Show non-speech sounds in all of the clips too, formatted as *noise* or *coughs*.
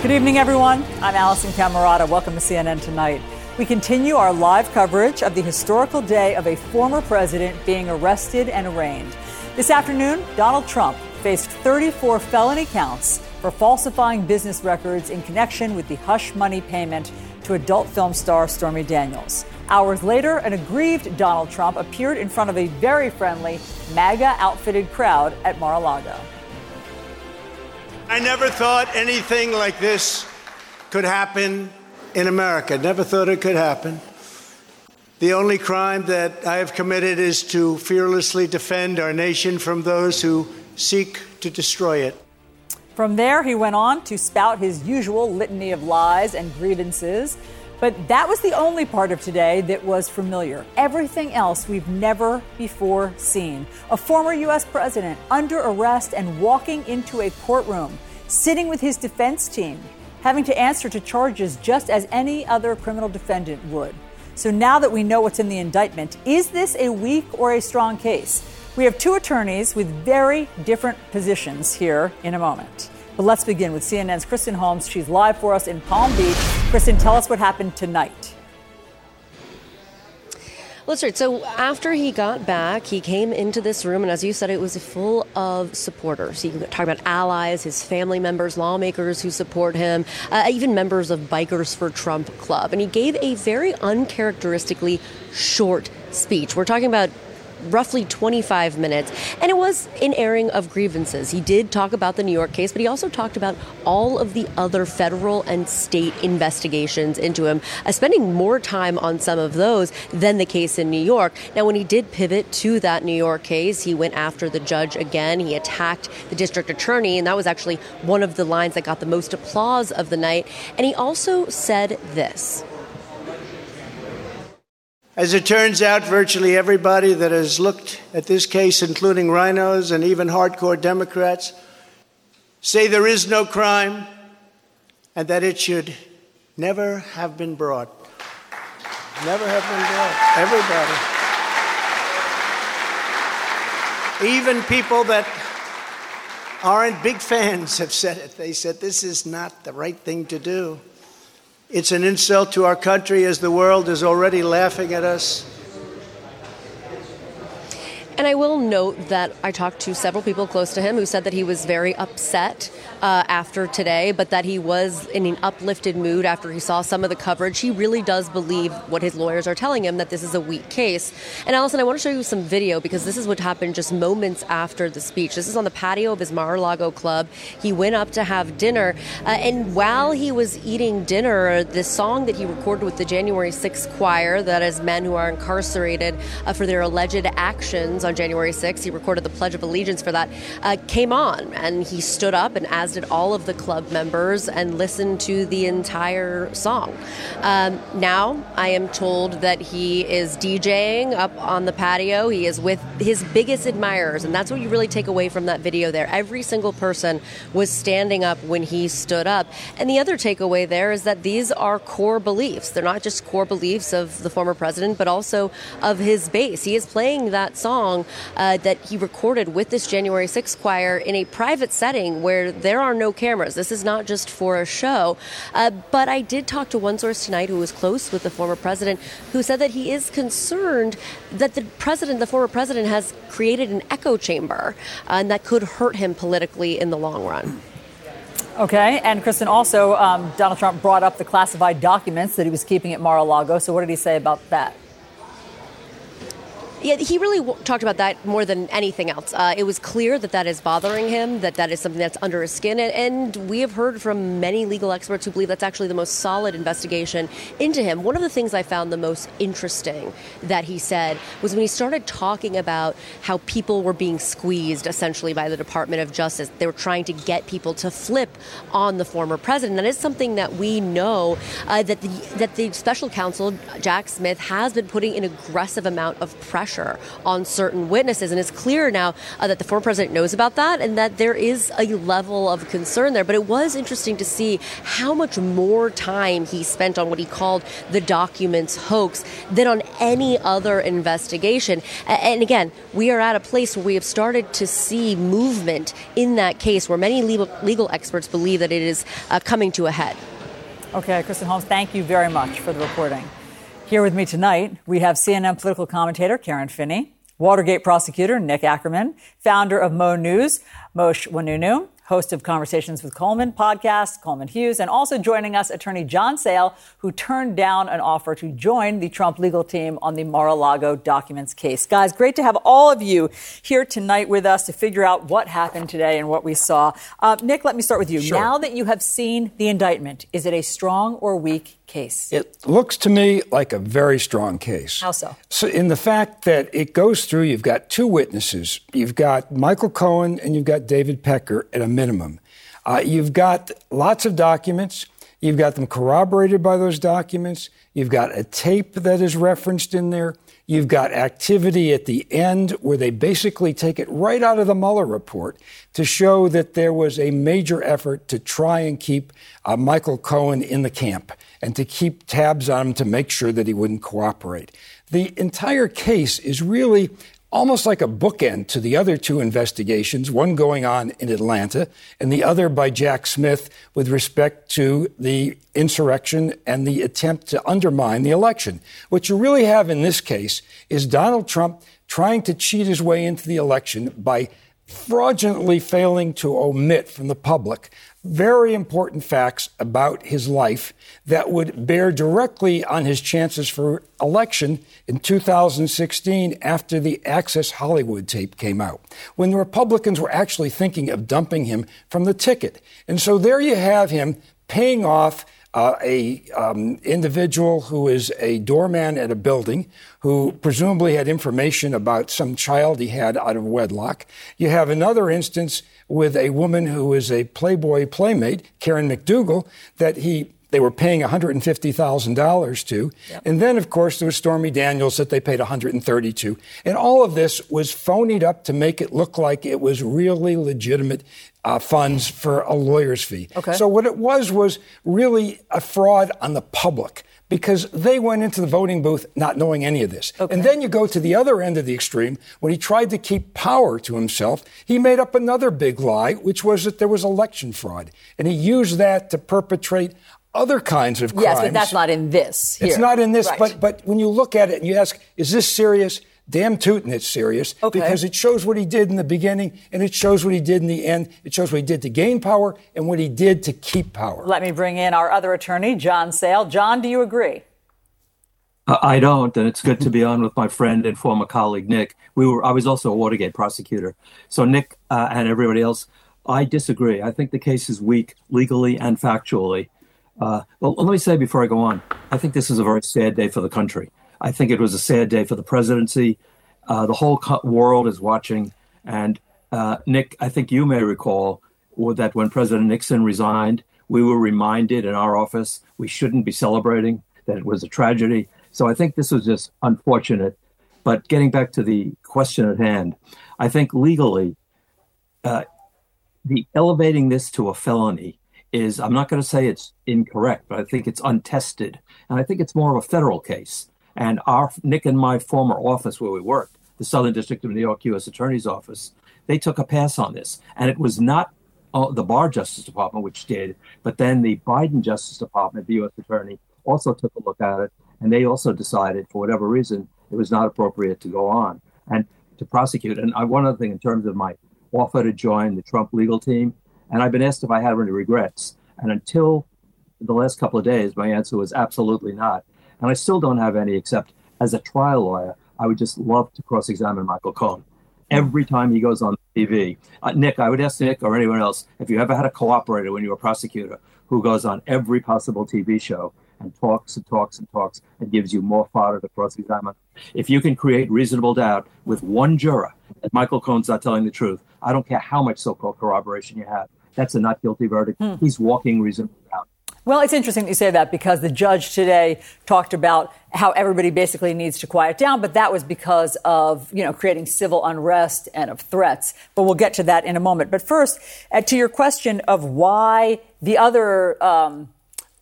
Good evening, everyone. I'm Alisyn Camerota. Welcome to CNN Tonight. We continue our live coverage of the historical day of a former president being arrested and arraigned. This afternoon, Donald Trump faced 34 felony counts for falsifying business records in connection with the hush money payment to adult film star Stormy Daniels. Hours later, an aggrieved Donald Trump appeared in front of a very friendly, MAGA outfitted crowd at Mar a Lago. I never thought anything like this could happen in America. Never thought it could happen. The only crime that I have committed is to fearlessly defend our nation from those who seek to destroy it. From there, he went on to spout his usual litany of lies and grievances. But that was the only part of today that was familiar. Everything else we've never before seen. A former U.S. president under arrest and walking into a courtroom, sitting with his defense team, having to answer to charges just as any other criminal defendant would. So now that we know what's in the indictment, is this a weak or a strong case? We have two attorneys with very different positions here in a moment. But let's begin with CNN's Kristen Holmes. She's live for us in Palm Beach. Kristen, tell us what happened tonight. Right. So after he got back, he came into this room, and as you said, it was full of supporters. He talked about allies, his family members, lawmakers who support him, uh, even members of Bikers for Trump Club. And he gave a very uncharacteristically short speech. We're talking about roughly 25 minutes. And it was an airing of grievances. He did talk about the New York case, but he also talked about all of the other federal and state investigations into him, uh, spending more time on some of those than the case in New York. Now, when he did pivot to that New York case, he went after the judge again. He attacked the district attorney, and that was actually one of the lines that got the most applause of the night. And he also said this. As it turns out, virtually everybody that has looked at this case, including RINOs and even hardcore Democrats, say there is no crime and that it should never have been brought. Never have been brought. Everybody. Even people that aren't big fans have said it. They said this is not the right thing to do. It's an insult to our country as the world is already laughing at us. And I will note that I talked to several people close to him who said that he was very upset uh, after today, but that he was in an uplifted mood after he saw some of the coverage. He really does believe what his lawyers are telling him that this is a weak case. And Alisyn, I want to show you some video because this is what happened just moments after the speech. This is on the patio of his Mar-a-Lago club. He went up to have dinner, uh, and while he was eating dinner, the song that he recorded with the January 6th choir, that is men who are incarcerated uh, for their alleged actions on January 6th, he recorded the Pledge of Allegiance for that, uh, came on, and he stood up, and as did all of the club members, and listened to the entire song. Um, now, I am told that he is DJing up on the patio. He is with his biggest admirers, and that's what you really take away from that video there. Every single person was standing up when he stood up. And the other takeaway there is that these are core beliefs. They're not just core beliefs of the former president, but also of his base. He is playing that song uh, that he recorded with this January 6th choir in a private setting where there are no cameras. This is not just for a show. Uh, but I did talk to one source tonight who was close with the former president who said that he is concerned that the president, the former president, has created an echo chamber uh, and that could hurt him politically in the long run. Okay, and Kristen, also, um, Donald Trump brought up the classified documents that he was keeping at Mar a Lago. So, what did he say about that? Yeah, he really w- talked about that more than anything else. Uh, it was clear that that is bothering him, that that is something that's under his skin, and, and, we have heard from many legal experts who believe that's actually the most solid investigation into him. One of the things I found the most interesting that he said was when he started talking about how people were being squeezed essentially by the Department of Justice. They were trying to get people to flip on the former president. That is something that we know uh, that the that the special counsel Jack Smith has been putting an aggressive amount of pressure pressure on certain witnesses. And it's clear now uh, that the former president knows about that and that there is a level of concern there. But it was interesting to see how much more time he spent on what he called the documents hoax than on any other investigation. And again, we are at a place where we have started to see movement in that case where many legal, legal experts believe that it is uh, coming to a head. Okay, Kristen Holmes, thank you very much for the reporting. Here with me tonight, we have CNN political commentator Karen Finney, Watergate prosecutor Nick Ackerman, founder of Mo News, Moshe Oinounou, host of Conversations with Coleman podcast, Coleman Hughes, and also joining us, attorney John Sale, who turned down an offer to join the Trump legal team on the Mar-a-Lago documents case. Guys, great to have all of you here tonight with us to figure out what happened today and what we saw. Uh, Nick, let me start with you. Sure. Now that you have seen the indictment, is it a strong or weak case? It looks to me like a very strong case. How so? So, in the fact that it goes through, you've got two witnesses. You've got Michael Cohen and you've got David Pecker at a minimum. Uh, you've got lots of documents. You've got them corroborated by those documents. You've got a tape that is referenced in there. You've got activity at the end where they basically take it right out of the Mueller report to show that there was a major effort to try and keep uh, Michael Cohen in the camp and to keep tabs on him to make sure that he wouldn't cooperate. The entire case is really almost like a bookend to the other two investigations, one going on in Atlanta and the other by Jack Smith with respect to the insurrection and the attempt to undermine the election. What you really have in this case is Donald Trump trying to cheat his way into the election by fraudulently failing to omit from the public very important facts about his life that would bear directly on his chances for election in 2016 after the Access Hollywood tape came out, when the Republicans were actually thinking of dumping him from the ticket. And so there you have him paying off uh, a um, individual who is a doorman at a building who presumably had information about some child he had out of wedlock. You have another instance with a woman who is a Playboy playmate, Karen McDougal, that he they were paying $150,000 to. Yep. And then, of course, there was Stormy Daniels that they paid 132. And all of this was phonied up to make it look like it was really legitimate uh, funds for a lawyer's fee. Okay. So what it was was really a fraud on the public because they went into the voting booth not knowing any of this. Okay. And then you go to the other end of the extreme. When he tried to keep power to himself, he made up another big lie, which was that there was election fraud. And he used that to perpetrate other kinds of crimes. Yes, but that's not in this. Here. It's not in this, right. but but when you look at it and you ask, is this serious? damn tootin' it's serious okay. because it shows what he did in the beginning and it shows what he did in the end. It shows what he did to gain power and what he did to keep power. Let me bring in our other attorney, John Sale. John, do you agree? I don't, and it's good to be on with my friend and former colleague Nick. We were, I was also a Watergate prosecutor. So Nick uh, and everybody else, I disagree. I think the case is weak legally and factually. Uh, well, let me say before I go on, I think this is a very sad day for the country. I think it was a sad day for the presidency. Uh, the whole world is watching. And uh, Nick, I think you may recall that when President Nixon resigned, we were reminded in our office we shouldn't be celebrating, that it was a tragedy. So I think this was just unfortunate. But getting back to the question at hand, I think legally, uh, the elevating this to a felony is, I'm not going to say it's incorrect, but I think it's untested. And I think it's more of a federal case. And our Nick and my former office where we worked, the Southern District of New York U.S. Attorney's Office, they took a pass on this, and it was not uh, the Barr Justice Department which did, but then the Biden Justice Department, the U.S. Attorney, also took a look at it, and they also decided, for whatever reason, it was not appropriate to go on and to prosecute. And I, one other thing in terms of my offer to join the Trump legal team, and I've been asked if I have any regrets, and until the last couple of days, my answer was absolutely not. And I still don't have any, except as a trial lawyer, I would just love to cross examine Michael Cohen every time he goes on TV. Uh, Nick, I would ask Nick or anyone else if you ever had a cooperator when you were a prosecutor who goes on every possible TV show and talks and talks and talks and gives you more fodder to cross examine. If you can create reasonable doubt with one juror that Michael Cohen's not telling the truth, I don't care how much so called corroboration you have. That's a not guilty verdict. Hmm. He's walking reasonable doubt. Well, it's interesting that you say that because the judge today talked about how everybody basically needs to quiet down, but that was because of, you know, creating civil unrest and of threats. But we'll get to that in a moment. But first, uh, to your question of why the other, um,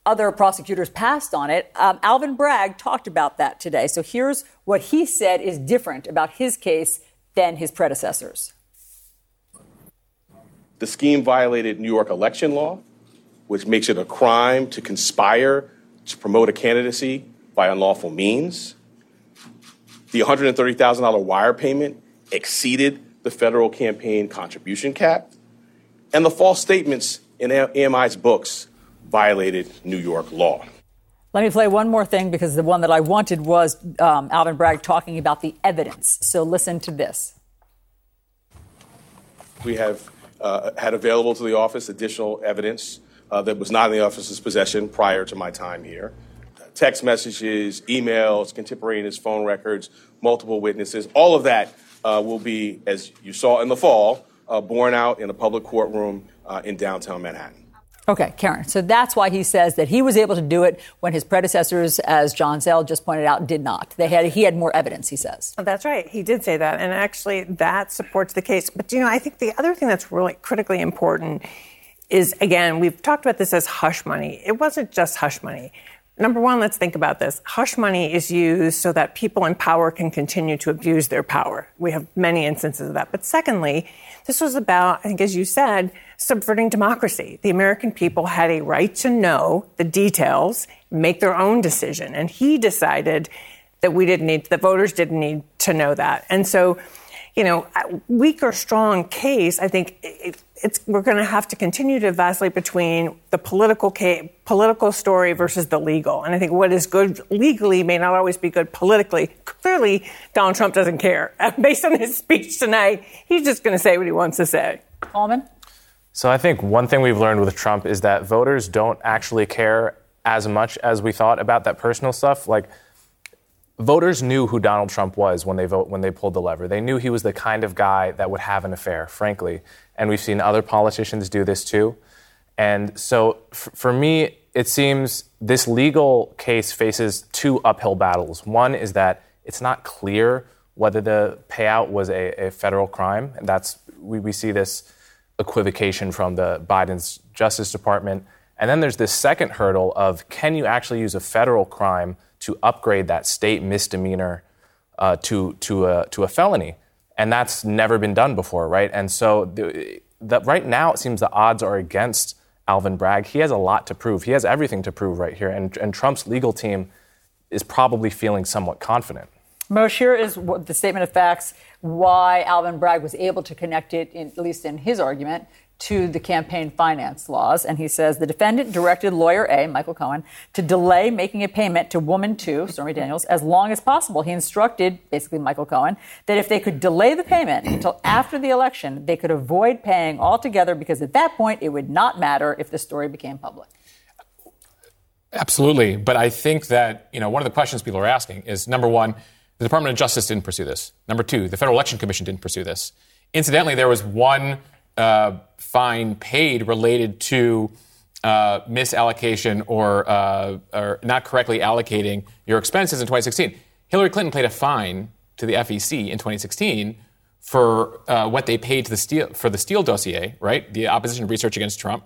other prosecutors passed on it, um, Alvin Bragg talked about that today. So here's what he said is different about his case than his predecessors. The scheme violated New York election law which makes it a crime to conspire to promote a candidacy by unlawful means. The $130,000 wire payment exceeded the federal campaign contribution cap. And the false statements in AMI's books violated New York law. Let me play one more thing because the one that I wanted was um, Alvin Bragg talking about the evidence. So listen to this. We have had available to the office additional evidence uh, that was not in the office's possession prior to my time here. Text messages, emails, contemporaneous phone records, multiple witnesses, all of that uh, will be, as you saw in the fall, uh, borne out in a public courtroom uh, in downtown Manhattan. Okay, Karen. So that's why he says that he was able to do it when his predecessors, as John Sale just pointed out, did not. They had he had more evidence. He says. Oh, that's right. He did say that, and actually that supports the case. But you know, I think the other thing that's really critically important is again, we've talked about this as hush money. It wasn't just hush money. Number one, let's think about this. Hush money is used so that people in power can continue to abuse their power. We have many instances of that. But secondly, this was about, I think, as you said, subverting democracy. The American people had a right to know the details, make their own decision. And he decided that we didn't need, the voters didn't need to know that. And so, you know, weak or strong case, I think it, we're going to have to continue to vacillate between the political case, political story versus the legal. And I think what is good legally may not always be good politically. Clearly, Donald Trump doesn't care. *laughs* Based on his speech tonight, he's just going to say what he wants to say. Coleman? So I think one thing we've learned with Trump is that voters don't actually care as much as we thought about that personal stuff. Like, voters knew who Donald Trump was when they vote when they pulled the lever. They knew he was the kind of guy that would have an affair, frankly. And we've seen other politicians do this too. And so f- for me, it seems this legal case faces two uphill battles. One is that it's not clear whether the payout was a, a federal crime. And that's we, we see this equivocation from the Biden's Justice Department. And then there's this second hurdle of can you actually use a federal crime to upgrade that state misdemeanor uh, to, to, a, to a felony. And that's never been done before, right? And so the, the, right now it seems the odds are against Alvin Bragg. He has a lot to prove. He has everything to prove right here. And, and Trump's legal team is probably feeling somewhat confident. Moshe, here is the statement of facts why Alvin Bragg was able to connect it, in, at least in his argument, to the campaign finance laws. And he says the defendant directed lawyer A, Michael Cohen, to delay making a payment to woman 2, Stormy Daniels, as long as possible. He instructed, basically Michael Cohen, that if they could delay the payment until after the election, they could avoid paying altogether because at that point it would not matter if the story became public. Absolutely. But I think that, you know, one of the questions people are asking is number one, the Department of Justice didn't pursue this. Number two, the Federal Election Commission didn't pursue this. Incidentally, there was one uh, fine paid related to uh, misallocation or, uh, or not correctly allocating your expenses in 2016. Hillary Clinton paid a fine to the FEC in 2016 for uh, what they paid to the Steele, for the Steele dossier, right? The opposition research against Trump.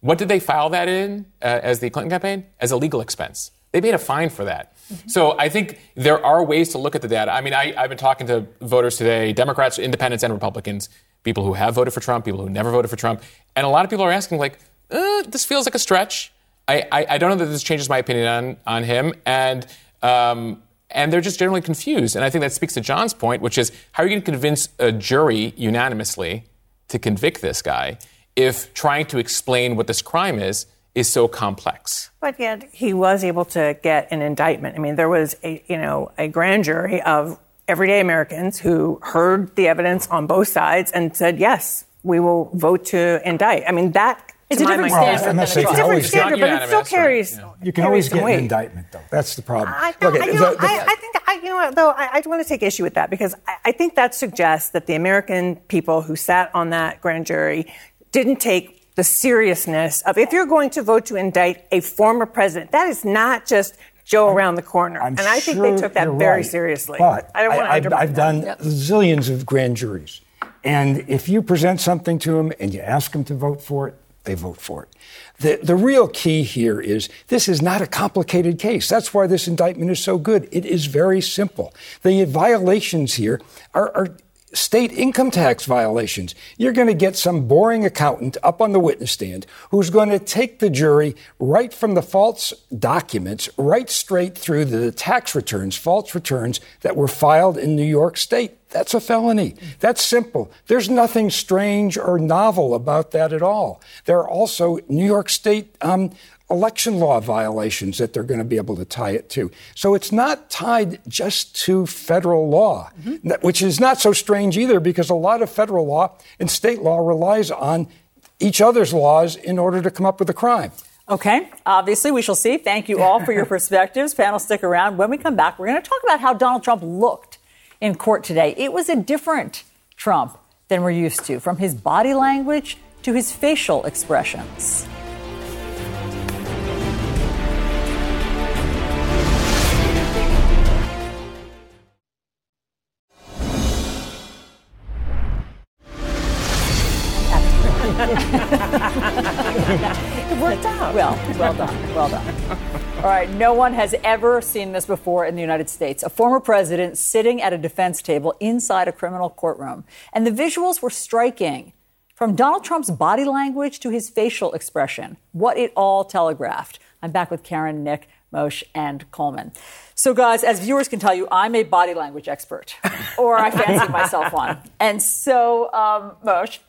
What did they file that in uh, as the Clinton campaign? As a legal expense. They made a fine for that. Mm-hmm. So I think there are ways to look at the data. I mean, I, have been talking to voters today, Democrats, independents, and Republicans, people who have voted for Trump, people who never voted for Trump. And a lot of people are asking, like, uh, this feels like a stretch. I, I, I, don't know that this changes my opinion on, on him. And, um, and they're just generally confused. And I think that speaks to John's point, which is how are you going to convince a jury unanimously to convict this guy if trying to explain what this crime is is so complex? But yet he was able to get an indictment. I mean, there was a, you know, a grand jury of everyday Americans who heard the evidence on both sides and said, yes, we will vote to indict. I mean, that. It's a different Well, standard. I must than say, a you It's a different always standard, but it unanimous, still right, carries. you know. You can always get weight. an indictment, though. That's the problem. I, no, Look, I, you the- know, the- I, I think, I, you know what, though, I, I want to take issue with that because I, I think that suggests that the American people who sat on that grand jury didn't take the seriousness of if you're going to vote to indict a former president, that is not just Joe around the corner. I'm and I think they took that very right. seriously. But I don't want to I've, I've done Yep. zillions of grand juries. And if you present something to them and you ask them to vote for it, they vote for it. The, the real key here is this is not a complicated case. That's why this indictment is so good. It is very simple. The violations here are, are state income tax violations. You're going to get some boring accountant up on the witness stand who's going to take the jury right from the false documents right straight through the tax returns, false returns that were filed in New York State. That's a felony. That's simple. There's nothing strange or novel about that at all. There are also New York State um, election law violations that they're going to be able to tie it to. So it's not tied just to federal law, mm-hmm. that- which is not so strange either because a lot of federal law and state law relies on each other's laws in order to come up with a crime. Okay, obviously, we shall see. Thank you all for your *laughs* perspectives. Panel, stick around. When we come back, we're going to talk about how Donald Trump looked in court today. It was a different Trump than we're used to, from his body language to his facial expressions. It worked out. Well, well done. Well done. All right. No one has ever seen this before in the United States. A former president sitting at a defense table inside a criminal courtroom. And the visuals were striking. From Donald Trump's body language to his facial expression, what it all telegraphed. I'm back with Karen, Nick, Moshe, and Coleman. So, guys, as viewers can tell you, I'm a body language expert, or I fancy myself one. And so, um, Moshe,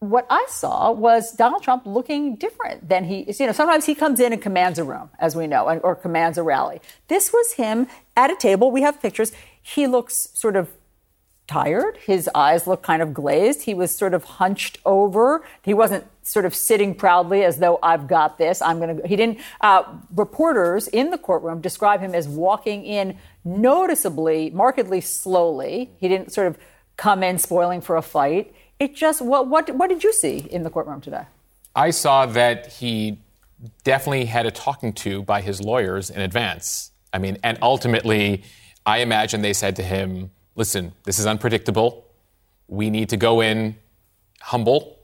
what I saw was Donald Trump looking different than he is. You know, sometimes he comes in and commands a room, as we know, and- or commands a rally. This was him at a table. We have pictures. He looks sort of tired. His eyes look kind of glazed. He was sort of hunched over. He wasn't sort of sitting proudly as though I've got this. I'm going to. He didn't. Uh, reporters in the courtroom describe him as walking in noticeably, markedly slowly. He didn't sort of come in spoiling for a fight. It just what what what did you see in the courtroom today? I saw that he definitely had a talking to by his lawyers in advance. I mean, and ultimately, I imagine they said to him, listen, this is unpredictable. We need to go in humble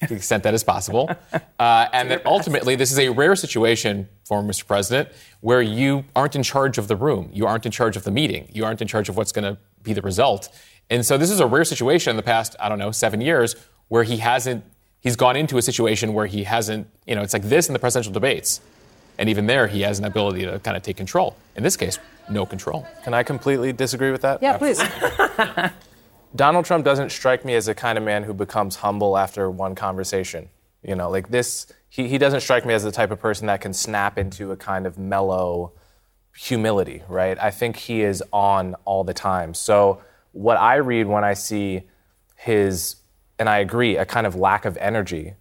to the extent that is possible. *laughs* Uh, and that ultimately, this is a rare situation, former Mr. President, where you aren't in charge of the room. You aren't in charge of the meeting. You aren't in charge of what's going to be the result. And so this is a rare situation in the past, I don't know, seven years where he hasn't, he's gone into a situation where he hasn't, you know, it's like this in the presidential debates. And even there, he has an ability to kind of take control. In this case, no control. Can I completely disagree with that? Yeah, please. *laughs* Donald Trump doesn't strike me as the kind of man who becomes humble after one conversation. You know, like this, he, he doesn't strike me as the type of person that can snap into a kind of mellow humility, right? I think he is on all the time. So, what I read when I see his, and I agree, a kind of lack of energy,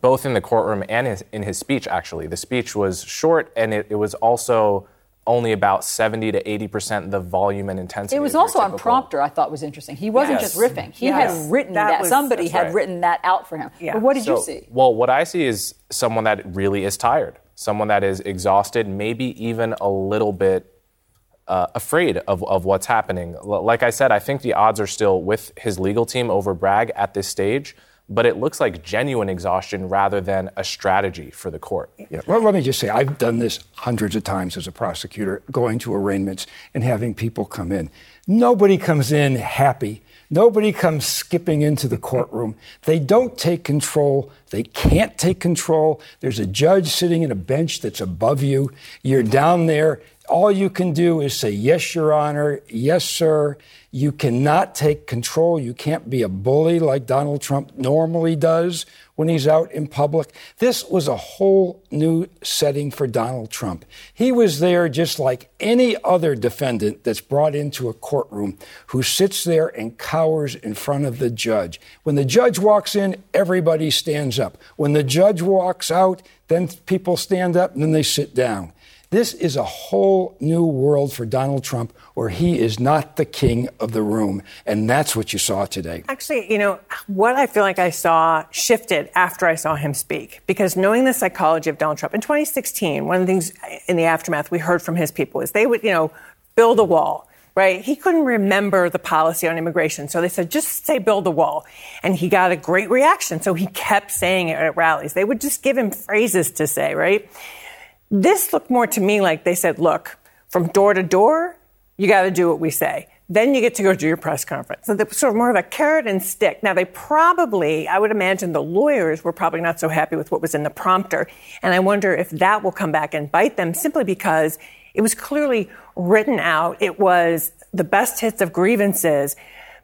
both in the courtroom and his, in his speech, actually. The speech was short and it, it was also only about 70 to 80% the volume and intensity. It was also on prompter. I thought was interesting. He wasn't Yes. just riffing. He Yes. had written That that. was- Somebody had right. written that out for him. Yeah. But what did you see? Well, what I see is someone that really is tired, someone that is exhausted, maybe even a little bit uh, afraid of, of what's happening. L- Like I said, I think the odds are still with his legal team over Bragg at this stage, but it looks like genuine exhaustion rather than a strategy for the court. Yeah. Well, let me just say, I've done this hundreds of times as a prosecutor, going to arraignments and having people come in. Nobody comes in happy. Nobody comes skipping into the courtroom. They don't take control. They can't take control. There's a judge sitting in a bench that's above you. You're down there all you can do is say, Yes, Your Honor, yes, sir. You cannot take control. You can't be a bully like Donald Trump normally does when he's out in public. This was a whole new setting for Donald Trump. He was there just like any other defendant that's brought into a courtroom who sits there and cowers in front of the judge. When the judge walks in, everybody stands up. When the judge walks out, then people stand up and then they sit down. This is a whole new world for Donald Trump where he is not the king of the room. And that's what you saw today. Actually, you know, what I feel like I saw shifted after I saw him speak. Because knowing the psychology of Donald Trump in 2016, one of the things in the aftermath we heard from his people is they would, you know, build a wall right? He couldn't remember the policy on immigration. So they said, just say build a wall. And he got a great reaction. So he kept saying it at rallies. They would just give him phrases to say, right? This looked more to me like they said, look, from door to door, you got to do what we say. Then you get to go do your press conference. So was sort of more of a carrot and stick. Now they probably, I would imagine the lawyers were probably not so happy with what was in the prompter. And I wonder if that will come back and bite them simply because it was clearly written out. It was the best hits of grievances,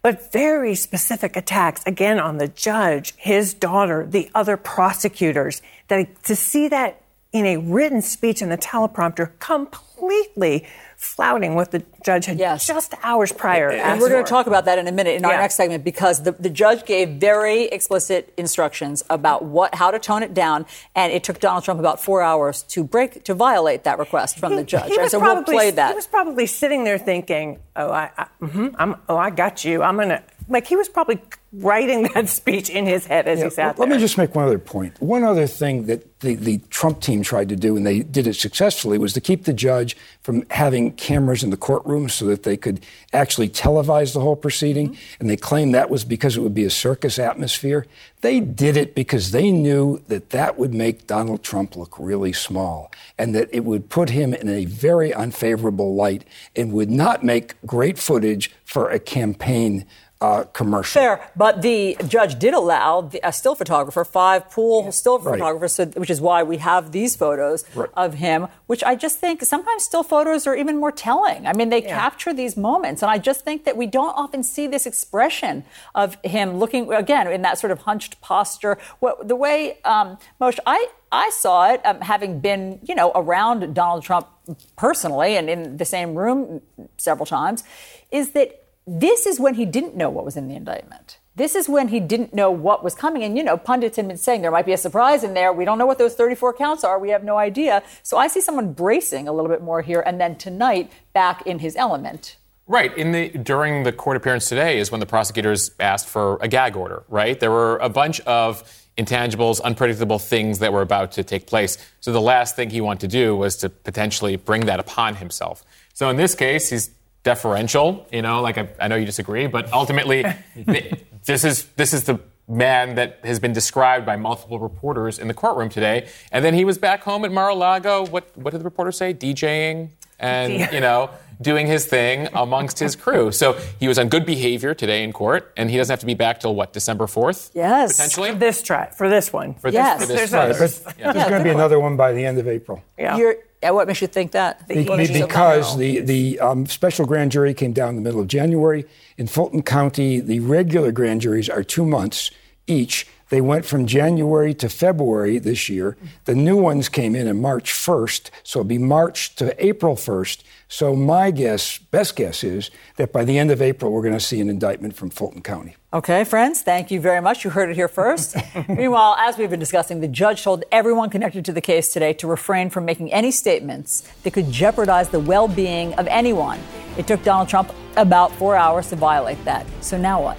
but very specific attacks again on the judge, his daughter, the other prosecutors. That to see that in a written speech in the teleprompter completely flouting what the judge had yes. just hours prior. And we're going to talk about that in a minute in yeah. our next segment because the, the judge gave very explicit instructions about what how to tone it down, and it took Donald Trump about four hours to break to violate that request from he, the judge. He and so probably, we'll play that. He was probably sitting there thinking, "Oh, I, I mm-hmm, I'm, oh, I got you. I'm going to." Like he was probably writing *laughs* that speech in his head as yeah, he sat there. Let me just make one other point. One other thing that the, the Trump team tried to do, and they did it successfully, was to keep the judge from having cameras in the courtroom so that they could actually televised the whole proceeding. Mm-hmm. And they claimed that was because it would be a circus atmosphere. They did it because they knew that that would make Donald Trump look really small and that it would put him in a very unfavorable light and would not make great footage for a campaign uh, commercial. Fair, but the judge did allow the, a still photographer, five pool yeah. still right. photographers, so, which is why we have these photos right. of him, which I just think sometimes still photos are even more telling. I mean, they yeah. capture these moments, and I just think that we don't often see this expression of him looking, again, in that sort of hunched posture. What, the way, um, Moshe, I, I saw it um, having been, you know, around Donald Trump personally and in the same room several times, is that this is when he didn't know what was in the indictment. This is when he didn't know what was coming. And, you know, pundits had been saying there might be a surprise in there. We don't know what those 34 counts are. We have no idea. So I see someone bracing a little bit more here. And then tonight, back in his element. Right. In the during the court appearance today is when the prosecutors asked for a gag order, right? There were a bunch of intangibles, unpredictable things that were about to take place. So the last thing he wanted to do was to potentially bring that upon himself. So in this case, he's deferential. You know, like I, I know you disagree, but ultimately, *laughs* this is this is the man that has been described by multiple reporters in the courtroom today. And then he was back home at Mar-a-Lago. What what did the reporter say? DJing and you know doing his thing amongst his crew. So he was on good behavior today in court, and he doesn't have to be back till what December fourth? Yes, potentially for this try for this one. For yes, this, for this there's, there's, yeah. there's going to be another one by the end of April. Yeah. You're, what makes you think that? Be, because the, the um, special grand jury came down in the middle of January. In Fulton County, the regular grand juries are two months each. They went from January to February this year. The new ones came in on March 1st, so it'll be March to April 1st. So my guess, best guess is that by the end of April, we're going to see an indictment from Fulton County. Okay, friends, thank you very much. You heard it here first. *laughs* Meanwhile, as we've been discussing, the judge told everyone connected to the case today to refrain from making any statements that could jeopardize the well being of anyone. It took Donald Trump about four hours to violate that. So now what?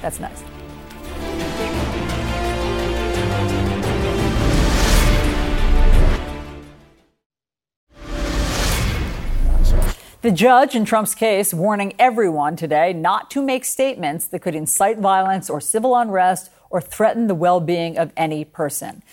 That's next. The judge in Trump's case warning everyone today not to make statements that could incite violence or civil unrest or threaten the well being of any person.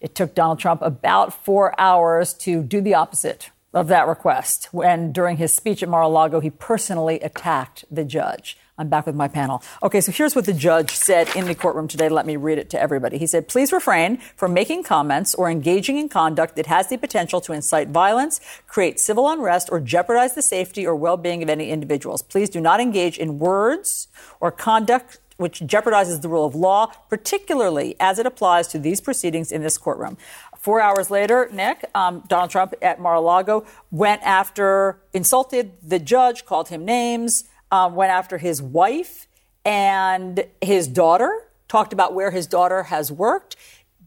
It took Donald Trump about four hours to do the opposite of that request when, during his speech at Mar a Lago, he personally attacked the judge. I'm back with my panel. Okay, so here's what the judge said in the courtroom today. Let me read it to everybody. He said, please refrain from making comments or engaging in conduct that has the potential to incite violence, create civil unrest, or jeopardize the safety or well being of any individuals. Please do not engage in words or conduct which jeopardizes the rule of law, particularly as it applies to these proceedings in this courtroom. Four hours later, Nick, um, Donald Trump at Mar a Lago went after, insulted the judge, called him names, um, went after his wife and his daughter, talked about where his daughter has worked.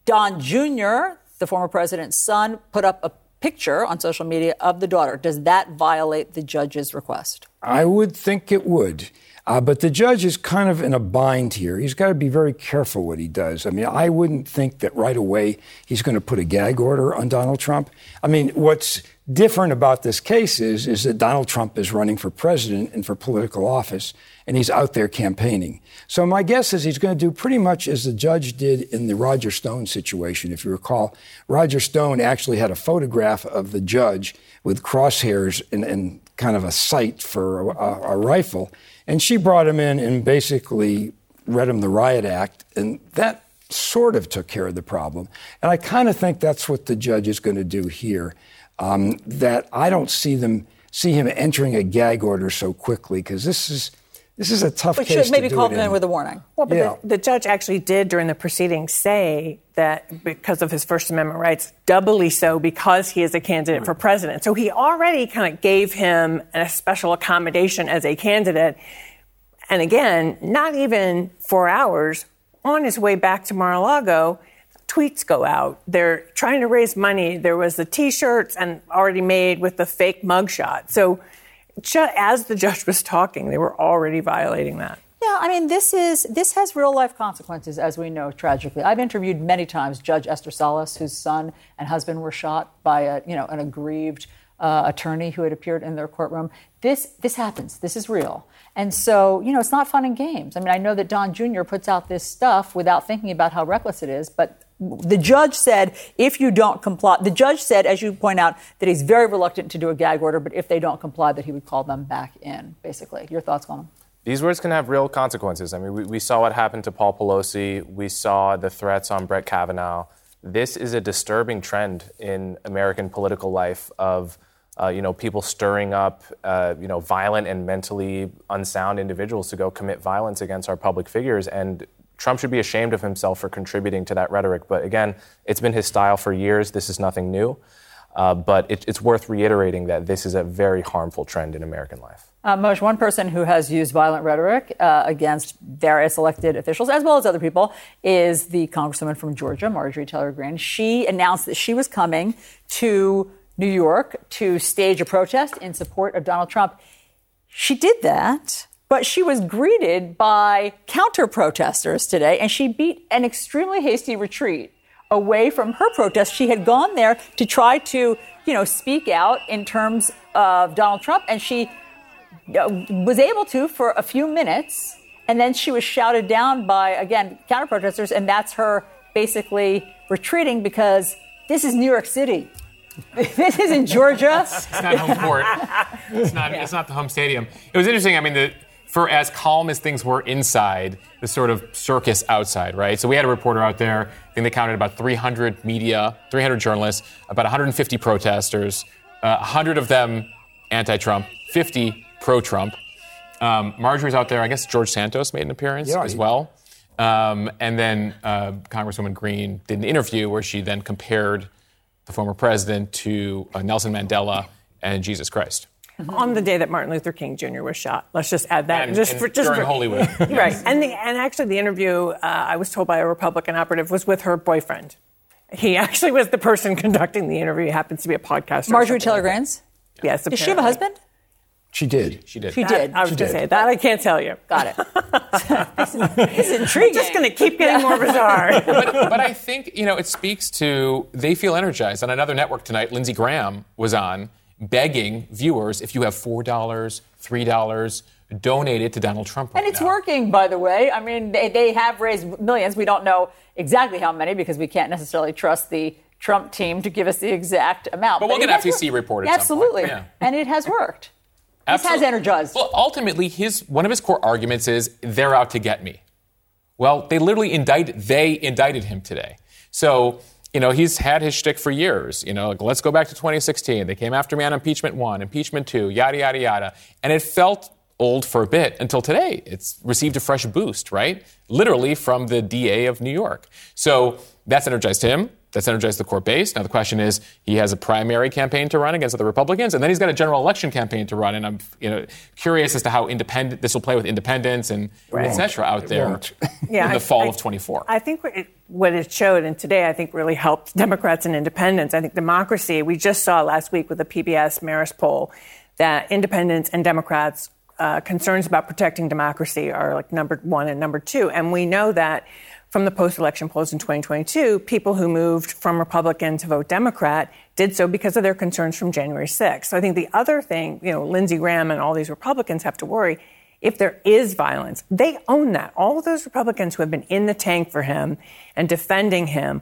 Don Jr., the former president's son, put up a picture on social media of the daughter. Does that violate the judge's request? I would think it would. Uh, but the judge is kind of in a bind here. He's got to be very careful what he does. I mean, I wouldn't think that right away he's going to put a gag order on Donald Trump. I mean, what's different about this case is, is that Donald Trump is running for president and for political office, and he's out there campaigning. So my guess is he's going to do pretty much as the judge did in the Roger Stone situation. If you recall, Roger Stone actually had a photograph of the judge with crosshairs and, and kind of a sight for a, a rifle. And she brought him in and basically read him the riot act, and that sort of took care of the problem. And I kind of think that's what the judge is going to do here. Um, that I don't see them see him entering a gag order so quickly because this is this is a tough we case. should maybe to call them in. in with a warning. Well, but yeah. the, the, judge actually did during the proceedings say that because of his First Amendment rights, doubly so because he is a candidate right. for president. So he already kind of gave him a special accommodation as a candidate. And again, not even four hours on his way back to Mar-a-Lago, tweets go out. They're trying to raise money. There was the T-shirts and already made with the fake mugshot. So, as the judge was talking, they were already violating that. Yeah, I mean, this is this has real life consequences, as we know tragically. I've interviewed many times Judge Esther Salas, whose son and husband were shot by a you know an aggrieved uh, attorney who had appeared in their courtroom. This this happens. This is real. And so, you know, it's not fun and games. I mean, I know that Don Jr. puts out this stuff without thinking about how reckless it is, but the judge said if you don't comply, the judge said, as you point out, that he's very reluctant to do a gag order, but if they don't comply, that he would call them back in, basically. Your thoughts, Colin? These words can have real consequences. I mean, we, we saw what happened to Paul Pelosi. We saw the threats on Brett Kavanaugh. This is a disturbing trend in American political life of uh, you know, people stirring up, uh, you know, violent and mentally unsound individuals to go commit violence against our public figures. And Trump should be ashamed of himself for contributing to that rhetoric. But again, it's been his style for years. This is nothing new. Uh, but it, it's worth reiterating that this is a very harmful trend in American life. Uh, Moshe, one person who has used violent rhetoric uh, against various elected officials, as well as other people, is the Congresswoman from Georgia, Marjorie Taylor Greene. She announced that she was coming to New York to stage a protest in support of Donald Trump. She did that, but she was greeted by counter protesters today, and she beat an extremely hasty retreat away from her protest. She had gone there to try to, you know, speak out in terms of Donald Trump, and she uh, was able to for a few minutes, and then she was shouted down by again counter protesters, and that's her basically retreating because this is New York City. *laughs* this is in Georgia. it's not home court. It's not. Yeah. It's not the home stadium. It was interesting. I mean, the, for as calm as things were inside, the sort of circus outside, right? So we had a reporter out there. I think they counted about 300 media, 300 journalists, about 150 protesters, uh, 100 of them anti-Trump, 50 pro-Trump. Um, Marjorie's out there. I guess George Santos made an appearance yeah, as well. Um, and then uh, Congresswoman Greene did an interview where she then compared the former president, to uh, Nelson Mandela and Jesus Christ. On the day that Martin Luther King Jr. was shot, let's just add that. And, just and for, just during for, Hollywood, *laughs* right? And the, and actually, the interview uh, I was told by a Republican operative was with her boyfriend. He actually was the person *laughs* conducting the interview. He happens to be a podcaster. Marjorie Taylor Greene's. Yes. Does she have a husband? She did. She did. She did. I was going to say that I can't tell you. Got it. *laughs* this, is, this is intriguing. It's just going to keep getting more bizarre. *laughs* but, but, I think you know it speaks to they feel energized. On another network tonight, Lindsey Graham was on begging viewers if you have four dollars, three dollars. Donate it to Donald Trump. Right and it's now. working, by the way. I mean, they, they have raised millions. We don't know exactly how many because we can't necessarily trust the Trump team to give us the exact amount. But, but we'll get FEC report. Absolutely, yeah. and it has worked. This has energized. Well, ultimately, his one of his core arguments is they're out to get me. Well, they literally indicted they indicted him today. So you know, he's had his shtick for years. You know, like, let's go back to 2016. They came after me on impeachment one, impeachment two, yada, yada, yada. And it felt old for a bit until today. It's received a fresh boost, right? Literally from the DA of New York. So that's energized him. That's energized the core base. Now the question is, he has a primary campaign to run against other Republicans, and then he's got a general election campaign to run. And I'm, you know, curious as to how independent this will play with independents and right. et cetera out there yeah, in the I, fall I, of 24. I think it, what it showed, and today I think really helped *laughs* Democrats and independents. I think democracy. We just saw last week with the PBS Marist poll that independents and Democrats uh, concerns about protecting democracy are like number one and number two. And we know that from the post election polls in 2022, people who moved from Republican to vote Democrat did so because of their concerns from January 6th. So I think the other thing, you know, Lindsey Graham and all these Republicans have to worry if there is violence, they own that. All of those Republicans who have been in the tank for him and defending him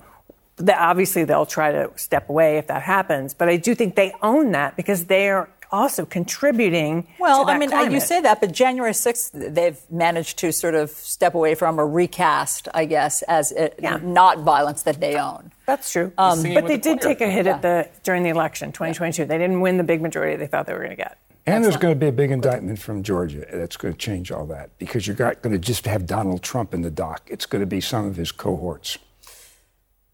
obviously they'll try to step away if that happens. But I do think they own that because they are also contributing. Well, I mean, climate. you say that, but January 6th, they've managed to sort of step away from or recast, I guess, as it, yeah. not violence that they own. That's true. Um, but they the did take a hit yeah. at the during the election, 2022. Yeah. They didn't win the big majority they thought they were going to get. And there's going to be a big indictment from Georgia that's going to change all that because you're not going to just have Donald Trump in the dock. It's going to be some of his cohorts.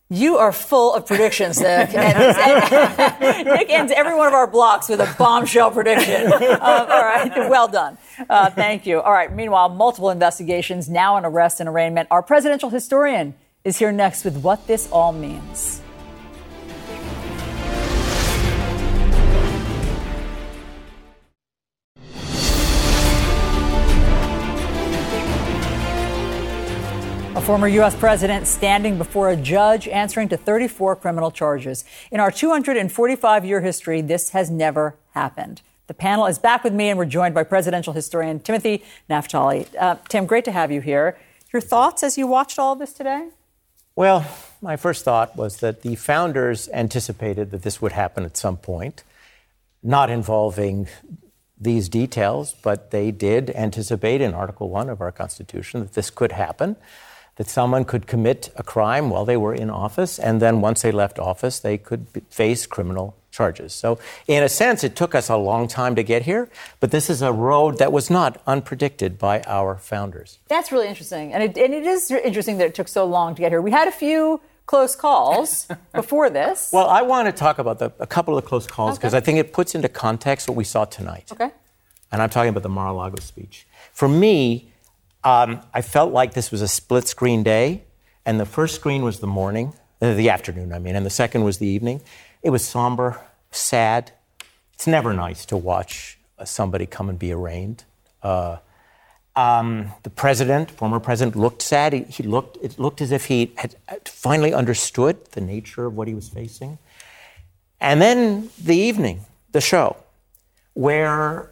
You are full of predictions, Nick. And, *laughs* Nick ends every one of our blocks with a bombshell prediction. Uh, all right, well done. Uh, thank you. All right, meanwhile, multiple investigations, now an arrest and arraignment. Our presidential historian is here next with what this all means. Former U.S. president standing before a judge answering to 34 criminal charges. In our 245 year history, this has never happened. The panel is back with me, and we're joined by presidential historian Timothy Naftali. Uh, Tim, great to have you here. Your thoughts as you watched all of this today? Well, my first thought was that the founders anticipated that this would happen at some point, not involving these details, but they did anticipate in Article 1 of our Constitution that this could happen that someone could commit a crime while they were in office, and then once they left office, they could face criminal charges. So, in a sense, it took us a long time to get here, but this is a road that was not unpredicted by our founders. That's really interesting. And it, and it is interesting that it took so long to get here. We had a few close calls *laughs* before this. Well, I want to talk about the, a couple of the close calls because okay. I think it puts into context what we saw tonight. Okay. And I'm talking about the Mar a Lago speech. For me, um, I felt like this was a split screen day, and the first screen was the morning, uh, the afternoon, I mean, and the second was the evening. It was somber, sad. It's never nice to watch uh, somebody come and be arraigned. Uh, um, the president, former president, looked sad. He, he, looked, it looked as if he had finally understood the nature of what he was facing. And then the evening, the show, where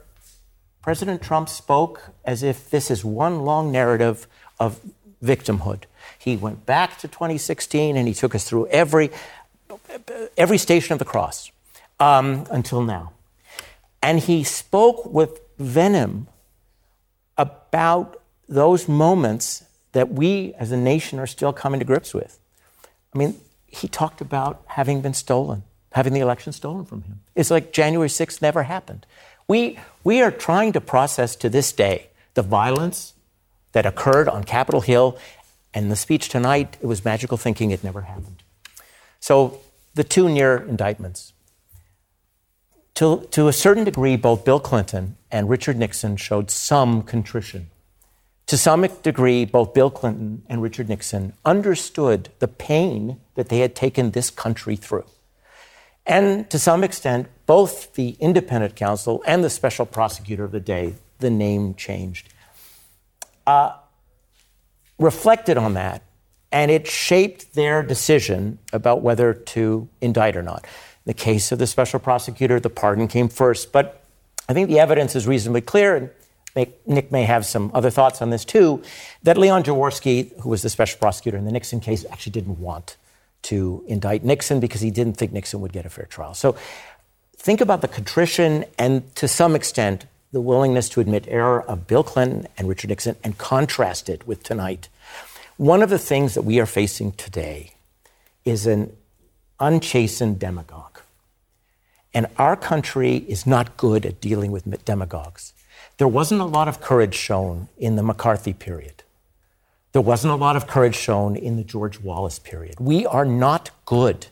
President Trump spoke as if this is one long narrative of victimhood. He went back to 2016 and he took us through every, every station of the cross um, until now. And he spoke with venom about those moments that we as a nation are still coming to grips with. I mean, he talked about having been stolen, having the election stolen from him. It's like January 6th never happened. We, we are trying to process to this day the violence that occurred on Capitol Hill, and the speech tonight, it was magical thinking it never happened. So, the two near indictments. To, to a certain degree, both Bill Clinton and Richard Nixon showed some contrition. To some degree, both Bill Clinton and Richard Nixon understood the pain that they had taken this country through. And to some extent, both the independent counsel and the special prosecutor of the day, the name changed, uh, reflected on that, and it shaped their decision about whether to indict or not. In the case of the special prosecutor, the pardon came first, but I think the evidence is reasonably clear, and Nick may have some other thoughts on this too, that Leon Jaworski, who was the special prosecutor in the Nixon case, actually didn't want to indict Nixon because he didn't think Nixon would get a fair trial. So think about the contrition and to some extent the willingness to admit error of Bill Clinton and Richard Nixon and contrast it with tonight. One of the things that we are facing today is an unchastened demagogue. And our country is not good at dealing with demagogues. There wasn't a lot of courage shown in the McCarthy period. There wasn't a lot of courage shown in the George Wallace period. We are not good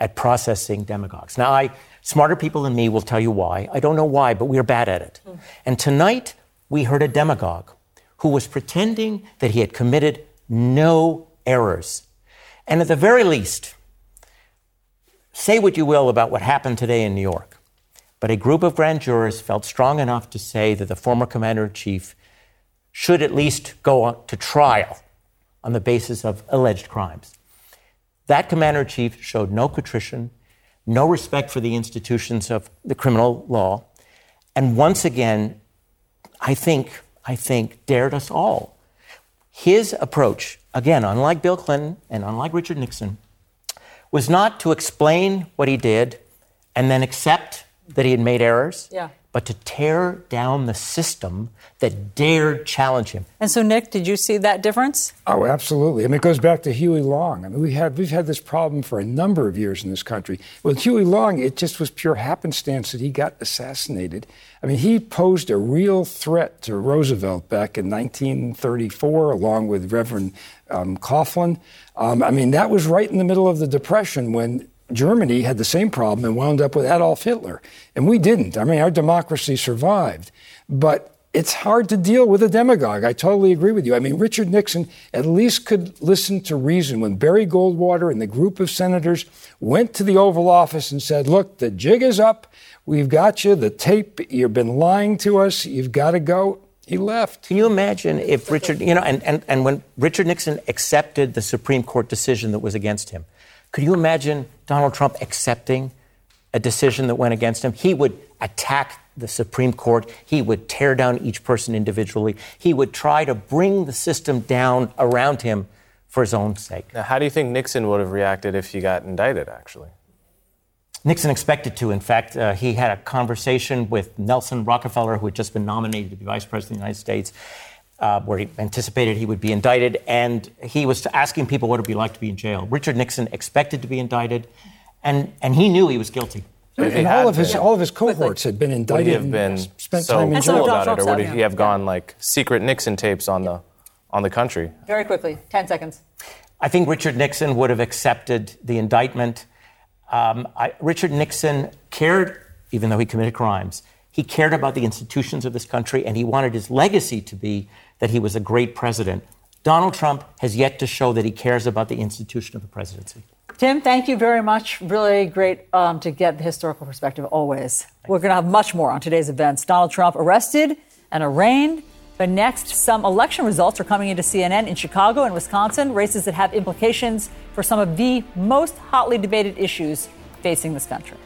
at processing demagogues. Now, I, smarter people than me will tell you why. I don't know why, but we are bad at it. Mm. And tonight, we heard a demagogue who was pretending that he had committed no errors. And at the very least, say what you will about what happened today in New York, but a group of grand jurors felt strong enough to say that the former commander in chief should at least go to trial on the basis of alleged crimes. That commander in chief showed no contrition, no respect for the institutions of the criminal law, and once again, I think, I think, dared us all. His approach, again, unlike Bill Clinton and unlike Richard Nixon, was not to explain what he did and then accept that he had made errors. Yeah but to tear down the system that dared challenge him. And so, Nick, did you see that difference? Oh, absolutely. I mean, it goes back to Huey Long. I mean, we had, we've had this problem for a number of years in this country. With Huey Long, it just was pure happenstance that he got assassinated. I mean, he posed a real threat to Roosevelt back in 1934, along with Reverend um, Coughlin. Um, I mean, that was right in the middle of the Depression when Germany had the same problem and wound up with Adolf Hitler. And we didn't. I mean, our democracy survived. But it's hard to deal with a demagogue. I totally agree with you. I mean, Richard Nixon at least could listen to reason when Barry Goldwater and the group of senators went to the Oval Office and said, Look, the jig is up. We've got you. The tape, you've been lying to us. You've got to go. He left. Can you imagine if Richard, you know, and, and, and when Richard Nixon accepted the Supreme Court decision that was against him, could you imagine Donald Trump accepting a decision that went against him? He would attack the Supreme Court. He would tear down each person individually. He would try to bring the system down around him for his own sake. Now, how do you think Nixon would have reacted if he got indicted, actually? Nixon expected to. In fact, uh, he had a conversation with Nelson Rockefeller, who had just been nominated to be vice president of the United States uh, where he anticipated he would be indicted, and he was asking people what it would be like to be in jail. Richard Nixon expected to be indicted, and, and he knew he was guilty. And all of his all of his cohorts had been indicted. Would he have been spent so time in jail about it, or would he have gone like secret Nixon tapes on the on the country? Very quickly, ten seconds. I think Richard Nixon would have accepted the indictment. Um, I, Richard Nixon cared, even though he committed crimes, he cared about the institutions of this country, and he wanted his legacy to be that he was a great president. Donald Trump has yet to show that he cares about the institution of the presidency. Tim, thank you very much. Really great um, to get the historical perspective always. We're going to have much more on today's events. Donald Trump arrested and arraigned. But next, some election results are coming into CNN in Chicago and Wisconsin, races that have implications for some of the most hotly debated issues facing this country.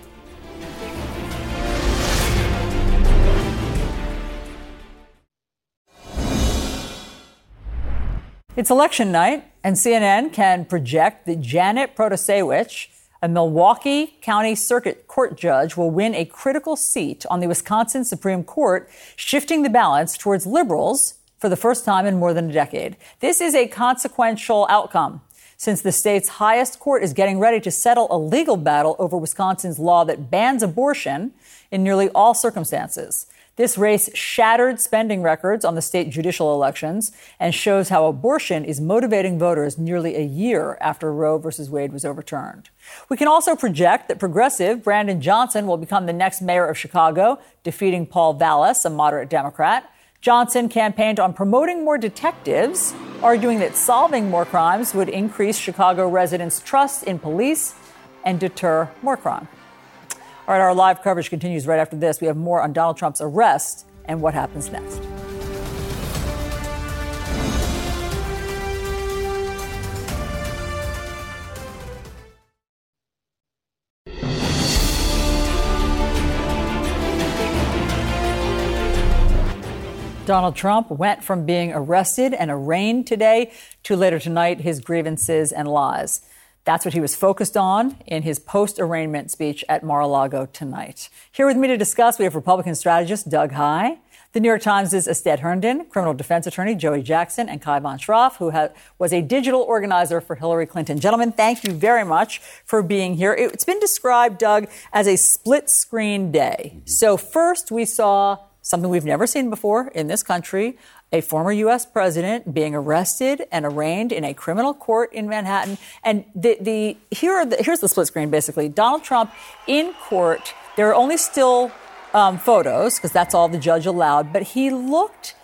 It's election night, and CNN can project that Janet Protasiewicz, a Milwaukee County Circuit Court judge, will win a critical seat on the Wisconsin Supreme Court, shifting the balance towards liberals for the first time in more than a decade. This is a consequential outcome since the state's highest court is getting ready to settle a legal battle over Wisconsin's law that bans abortion in nearly all circumstances. This race shattered spending records on the state judicial elections and shows how abortion is motivating voters nearly a year after Roe v. Wade was overturned. We can also project that progressive Brandon Johnson will become the next mayor of Chicago, defeating Paul Vallas, a moderate Democrat. Johnson campaigned on promoting more detectives, arguing that solving more crimes would increase Chicago residents' trust in police and deter more crime. All right, our live coverage continues right after this. We have more on Donald Trump's arrest and what happens next. Donald Trump went from being arrested and arraigned today to later tonight his grievances and lies. That's what he was focused on in his post arraignment speech at Mar a Lago tonight. Here with me to discuss, we have Republican strategist Doug Heye. the New York Times' Astead Herndon, criminal defense attorney Joey Jackson, and Kaivan Shroff, who ha- was a digital organizer for Hillary Clinton. Gentlemen, thank you very much for being here. It's been described, Doug, as a split screen day. So, first, we saw something we've never seen before in this country a former U.S. president being arrested and arraigned in a criminal court in Manhattan. And the, the, here the, here's the split screen basically. Donald Trump in court. There are only still um, photos because that's all the judge allowed, but he looked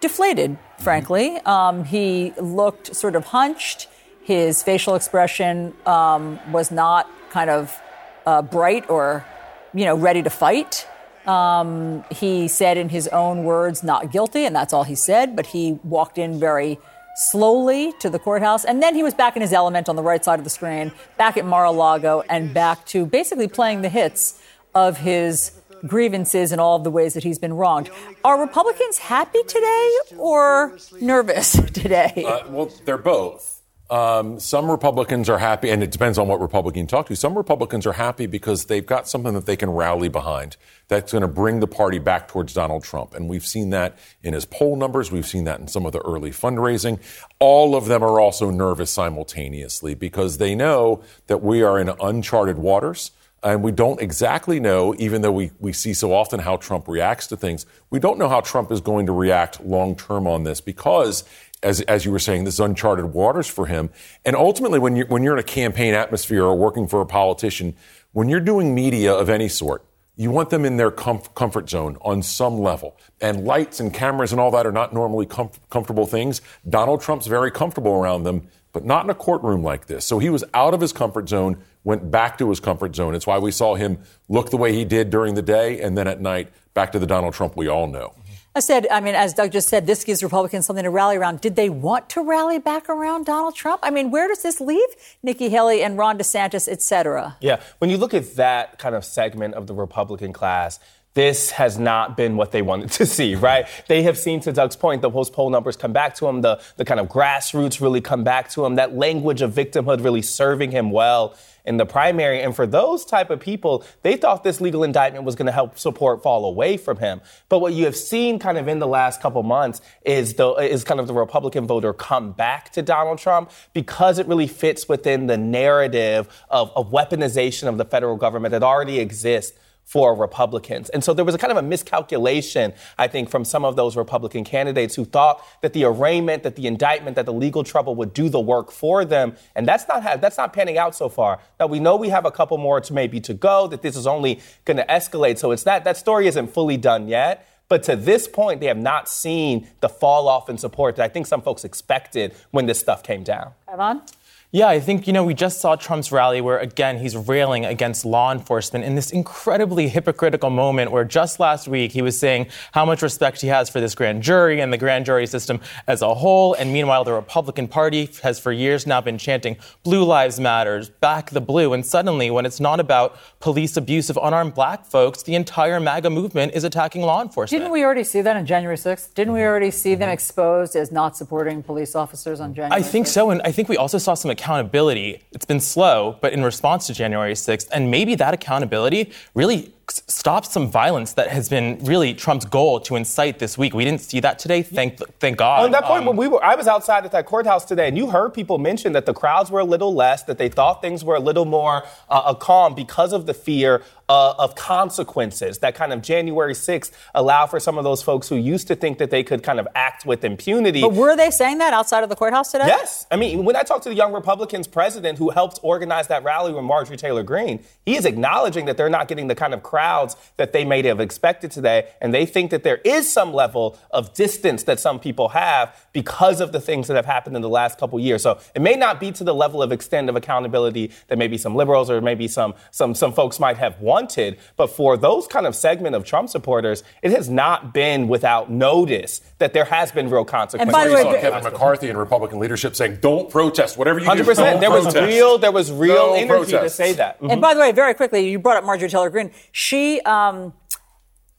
deflated, frankly. Um, he looked sort of hunched. His facial expression um, was not kind of uh, bright or, you know, ready to fight. Um, he said in his own words, not guilty, and that's all he said, but he walked in very slowly to the courthouse. And then he was back in his element on the right side of the screen, back at Mar a Lago, and back to basically playing the hits of his grievances and all of the ways that he's been wronged. Are Republicans happy today or nervous *laughs* today? Uh, well, they're both. Um, some Republicans are happy, and it depends on what Republican you talk to. Some Republicans are happy because they've got something that they can rally behind that's going to bring the party back towards Donald Trump. And we've seen that in his poll numbers. We've seen that in some of the early fundraising. All of them are also nervous simultaneously because they know that we are in uncharted waters. And we don't exactly know, even though we, we see so often how Trump reacts to things, we don't know how Trump is going to react long term on this because as, as you were saying, this is uncharted waters for him. And ultimately, when you're, when you're in a campaign atmosphere or working for a politician, when you're doing media of any sort, you want them in their comf- comfort zone on some level. And lights and cameras and all that are not normally comf- comfortable things. Donald Trump's very comfortable around them, but not in a courtroom like this. So he was out of his comfort zone, went back to his comfort zone. It's why we saw him look the way he did during the day, and then at night, back to the Donald Trump we all know. Astead, I mean, as Doug just said, this gives Republicans something to rally around. Did they want to rally back around Donald Trump? I mean, where does this leave Nikki Haley and Ron DeSantis, et cetera? Yeah, when you look at that kind of segment of the Republican class, this has not been what they wanted *laughs* to see, right? They have seen, to Doug's point, the post poll numbers come back to him, the, the kind of grassroots really come back to him, that language of victimhood really serving him well in the primary. And for those type of people, they thought this legal indictment was going to help support fall away from him. But what you have seen kind of in the last couple months is the is kind of the Republican voter come back to Donald Trump because it really fits within the narrative of, of weaponization of the federal government that already exists for Republicans. And so there was a kind of a miscalculation, I think, from some of those Republican candidates who thought that the arraignment, that the indictment, that the legal trouble would do the work for them. And that's not that's not panning out so far. Now we know we have a couple more to maybe to go, that this is only going to escalate. So it's that that story isn't fully done yet. But to this point, they have not seen the fall off in support that I think some folks expected when this stuff came down. Evan? Yeah, I think, you know, we just saw Trump's rally where, again, he's railing against law enforcement in this incredibly hypocritical moment where just last week he was saying how much respect he has for this grand jury and the grand jury system as a whole. And meanwhile, the Republican Party has for years now been chanting Blue Lives Matters, back the blue. And suddenly, when it's not about police abuse of unarmed black folks, the entire MAGA movement is attacking law enforcement. Didn't we already see that on January 6th? Didn't we already see them mm-hmm. exposed as not supporting police officers on January I think 6th? so. And I think we also saw some accountability. It's been slow, but in response to January 6th, and maybe that accountability really stop some violence that has been really Trump's goal to incite this week. We didn't see that today. Thank thank God. On that point, Um, when we were, I was outside at that courthouse today, and you heard people mention that the crowds were a little less, that they thought things were a little more uh, calm because of the fear uh, of consequences. That kind of January 6th allowed for some of those folks who used to think that they could kind of act with impunity. But were they saying that outside of the courthouse today? Yes. I mean, when I talked to the Young Republicans president who helped organize that rally with Marjorie Taylor Greene, he is acknowledging that they're not getting the kind of crowds that they may have expected today. And they think that there is some level of distance that some people have because of the things that have happened in the last couple years. So it may not be to the level of extent of accountability that maybe some liberals or maybe some, some, some folks might have wanted. But for those kind of segment of Trump supporters, it has not been without notice that there has been real consequences. And by the way, saw Kevin McCarthy and Republican leadership saying, "Don't protest. Whatever you do, 100%. don't There was real, there was real No energy to say that. And by the way, very quickly, you brought up Marjorie Taylor Greene. She um,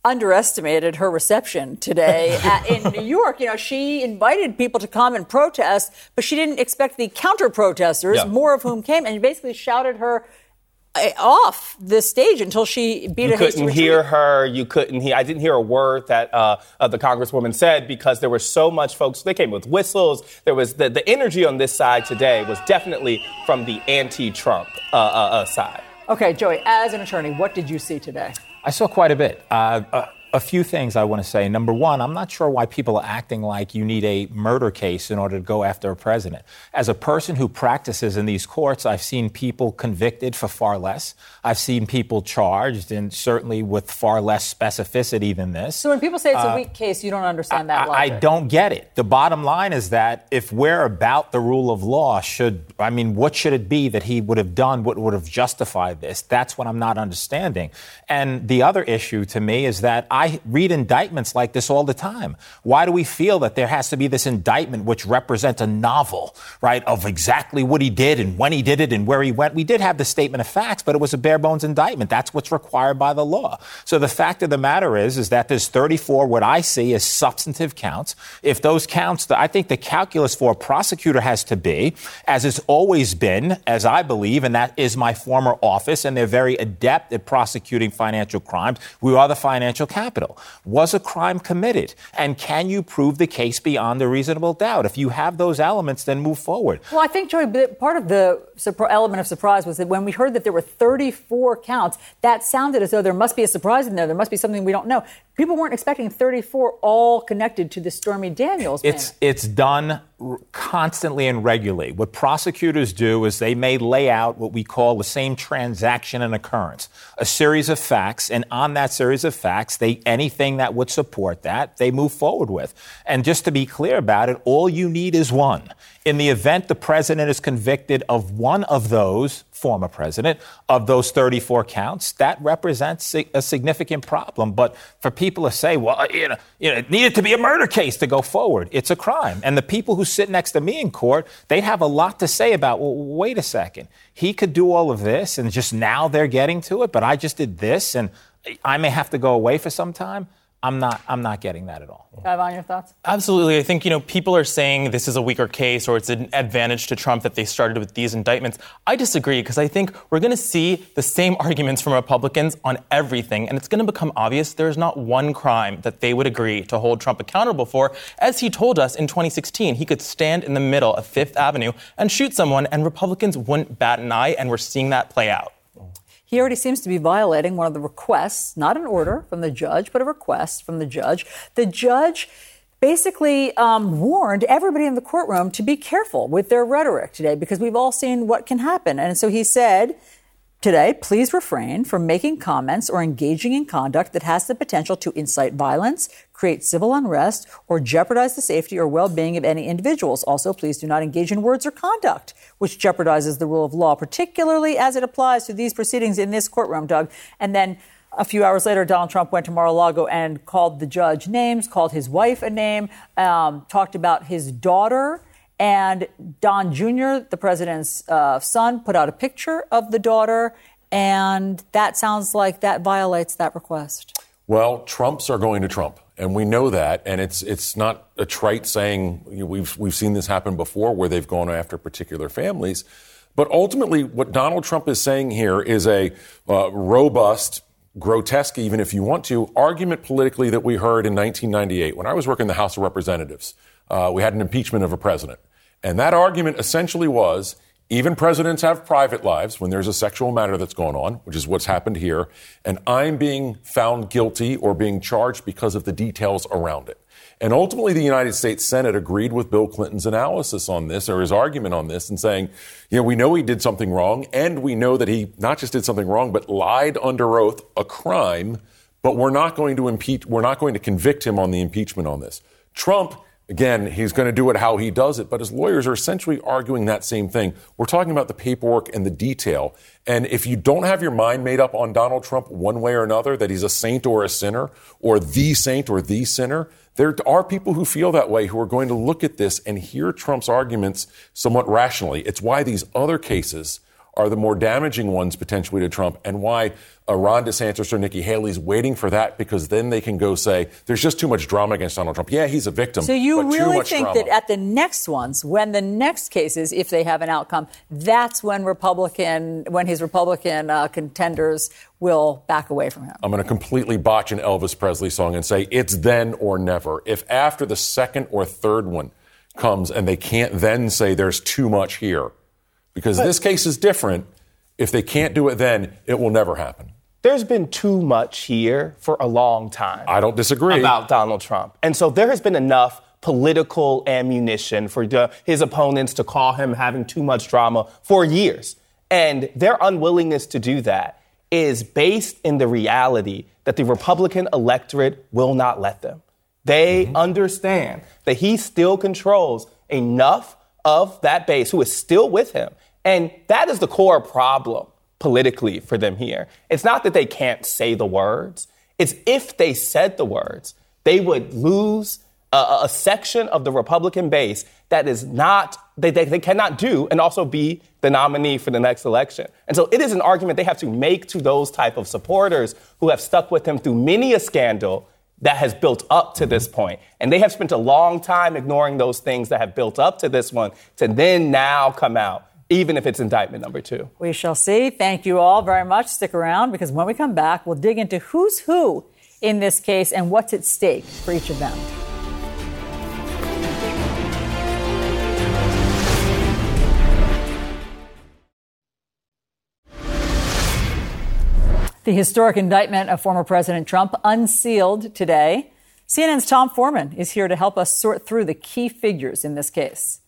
underestimated her reception today *laughs* at, in New York. You know, she invited people to come and protest, but she didn't expect the counter protesters, Yeah. more of whom came, and basically shouted her uh, off the stage until she beat You a couldn't hear her. You couldn't hear. I didn't hear a word that uh, uh, the congresswoman said because there were so much folks. They came with whistles. There was the, the energy on this side today was definitely from the anti-Trump uh, uh, uh, side. Okay, Joey, as an attorney, what did you see today? I saw quite a bit. Uh, a, a few things I want to say. Number one, I'm not sure why people are acting like you need a murder case in order to go after a president. As a person who practices in these courts, I've seen people convicted for far less. I've seen people charged, and certainly with far less specificity than this. So when people say it's a Uh, weak case, you don't understand that I logic. don't get it. The bottom line is that if we're about the rule of law, should I mean, what should it be that he would have done? What would have justified this? That's what I'm not understanding. And the other issue to me is that I read indictments like this all the time. Why do we feel that there has to be this indictment which represents a novel, right, of exactly what he did and when he did it and where he went? We did have the statement of facts, but it was a bare bones indictment. That's what's required by the law. So the fact of the matter is, is that there's 34 what I see as substantive counts. If those counts, I think the calculus for a prosecutor has to be, as it's always been, as I believe, and that is my former office, and they're very adept at prosecuting financial crimes. We are the financial capital. Was a crime committed? And can you prove the case beyond a reasonable doubt? If you have those elements, then move forward. Well, I think, Joey, part of the element of surprise was that when we heard that there were 34 counts, that sounded as though there must be a surprise in there. There must be something we don't know. People weren't expecting 34 all connected to the Stormy Daniels. It's it's done constantly and regularly. What prosecutors do is they may lay out what we call the same transaction and occurrence, a series of facts, and on that series of facts, they anything that would support that they move forward with. And just to be clear about it, all you need is one. In the event the president is convicted of one of those, former president, of those 34 counts, that represents a significant problem. But for people to say, well, you know, you know, it needed to be a murder case to go forward, it's a crime. And the people who sit next to me in court, they'd have a lot to say about, well, wait a second. He could do all of this, and just now they're getting to it, but I just did this, and I may have to go away for some time. I'm not, I'm not getting that at all. Ivan, your thoughts? Absolutely. I think, you know, people are saying this is a weaker case or it's an advantage to Trump that they started with these indictments. I disagree because I think we're going to see the same *laughs* arguments from Republicans on everything. And it's going to become obvious there's not one crime that they would agree to hold Trump accountable for. As he told us in 2016, he could stand in the middle of Fifth Avenue and shoot someone and Republicans wouldn't bat an eye. And we're seeing that play out. He already seems to be violating one of the requests, not an order from the judge, but a request from the judge. The judge basically um, warned everybody in the courtroom to be careful with their rhetoric today because we've all seen what can happen. And so he said, Today, please refrain from making comments or engaging in conduct that has the potential to incite violence, create civil unrest, or jeopardize the safety or well being of any individuals. Also, please do not engage in words or conduct which jeopardizes the rule of law, particularly as it applies to these proceedings in this courtroom, Doug. And then a few hours later, Donald Trump went to Mar a Lago and called the judge names, called his wife a name, um, talked about his daughter. And Don Jr., the president's uh, son, put out a picture of the daughter. And that sounds like that violates that request. Well, Trumps are going to Trump, and we know that. And it's it's not a trite saying. You know, we've we've seen this happen before, where they've gone after particular families. But ultimately, what Donald Trump is saying here is a uh, robust, grotesque, even if you want to, argument politically that we heard in 1998 when I was working in the House of Representatives. Uh, we had an impeachment of a president, and that argument essentially was. Even presidents have private lives when there's a sexual matter that's going on, which is what's happened here, and I'm being found guilty or being charged because of the details around it. And ultimately, the United States Senate agreed with Bill Clinton's analysis on this or his argument on this and saying, you know, we know he did something wrong and we know that he not just did something wrong, but lied under oath, a crime, but we're not going to impeach, we're not going to convict him on the impeachment on this. Trump, again, he's going to do it how he does it, but his lawyers are essentially arguing that same thing. We're talking about the paperwork and the detail. And if you don't have your mind made up on Donald Trump one way or another, that he's a saint or a sinner, or the saint or the sinner, there are people who feel that way who are going to look at this and hear Trump's arguments somewhat rationally. It's why these other cases are the more damaging ones potentially to Trump, and why uh, Ron DeSantis or Nikki Haley's waiting for that because then they can go say, there's just too much drama against Donald Trump. Yeah, he's a victim. So you but too really much think drama. that at the next ones, when the next cases, if they have an outcome, that's when Republican, when his Republican uh, contenders will back away from him? I'm going to completely botch an Elvis Presley song and say it's then or never. If after the second or third one comes and they can't then say there's too much here, because But- this case is different, if they can't do it then, it will never happen. There's been too much here for a long time. I don't disagree. About Donald Trump. And so there has been enough political ammunition for the, his opponents to call him having too much drama for years. And their unwillingness to do that is based in the reality that the Republican electorate will not let them. They mm-hmm. understand that he still controls enough of that base who is still with him. And that is the core problem politically for them here. It's not that they can't say the words, it's if they said the words, they would lose a, a section of the Republican base that is not, they, they, they cannot do and also be the nominee for the next election. And so it is an argument they have to make to those type of supporters who have stuck with him through many a scandal that has built up to this point. And they have spent a long time ignoring those things that have built up to this one to then now come out, even if it's indictment number two. We shall see. Thank you all very much. Stick around because when we come back, we'll dig into who's who in this case and what's at stake for each of them. The historic indictment of former President Trump unsealed today. CNN's Tom Foreman is here to help us sort through the key figures in this case.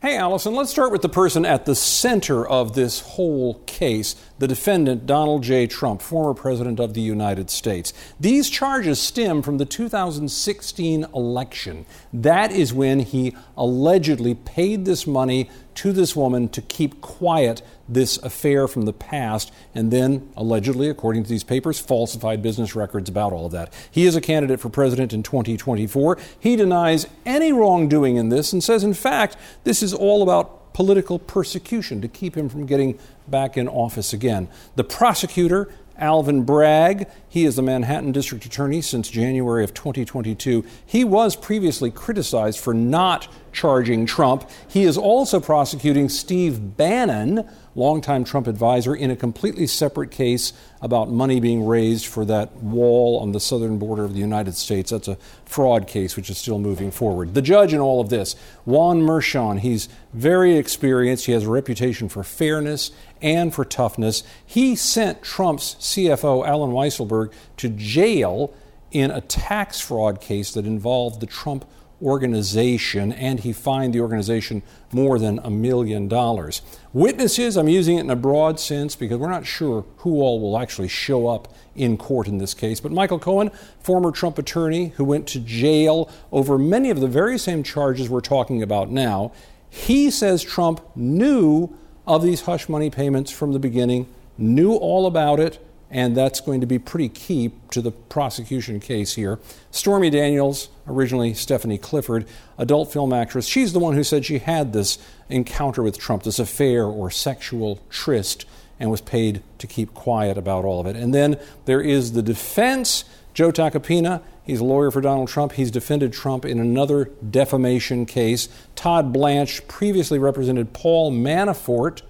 Hey, Alisyn, let's start with the person at the center of this whole case the defendant, Donald J. Trump, former President of the United States. These charges stem from the 2016 election. That is when he allegedly paid this money to this woman to keep quiet this affair from the past, and then, allegedly, according to these papers, falsified business records about all of that. He is a candidate for president in 2024. He denies any wrongdoing in this and says, in fact, this is all about political persecution to keep him from getting back in office again. The prosecutor, Alvin Bragg, he is the Manhattan District Attorney since January of 2022. He was previously criticized for not charging Trump. He is also prosecuting Steve Bannon, longtime Trump advisor, in a completely separate case about money being raised for that wall on the southern border of the United States. That's a fraud case which is still moving forward. The judge in all of this, Juan Merchan, he's very experienced. He has a reputation for fairness and for toughness. He sent Trump's CFO, Allen Weisselberg, to jail in a tax fraud case that involved the Trump organization, and he fined the organization more than a million dollars. Witnesses, I'm using it in a broad sense because we're not sure who all will actually show up in court in this case. But Michael Cohen, former Trump attorney who went to jail over many of the very same charges we're talking about now, he says Trump knew of these hush money payments from the beginning, knew all about it, and that's going to be pretty key to the prosecution case here. Stormy Daniels, originally Stephanie Clifford, adult film actress, she's the one who said she had this encounter with Trump, this affair or sexual tryst, and was paid to keep quiet about all of it. And then there is the defense. Joe Tacopina, he's a lawyer for Donald Trump. He's defended Trump in another defamation case. Todd Blanche previously represented Paul Manafort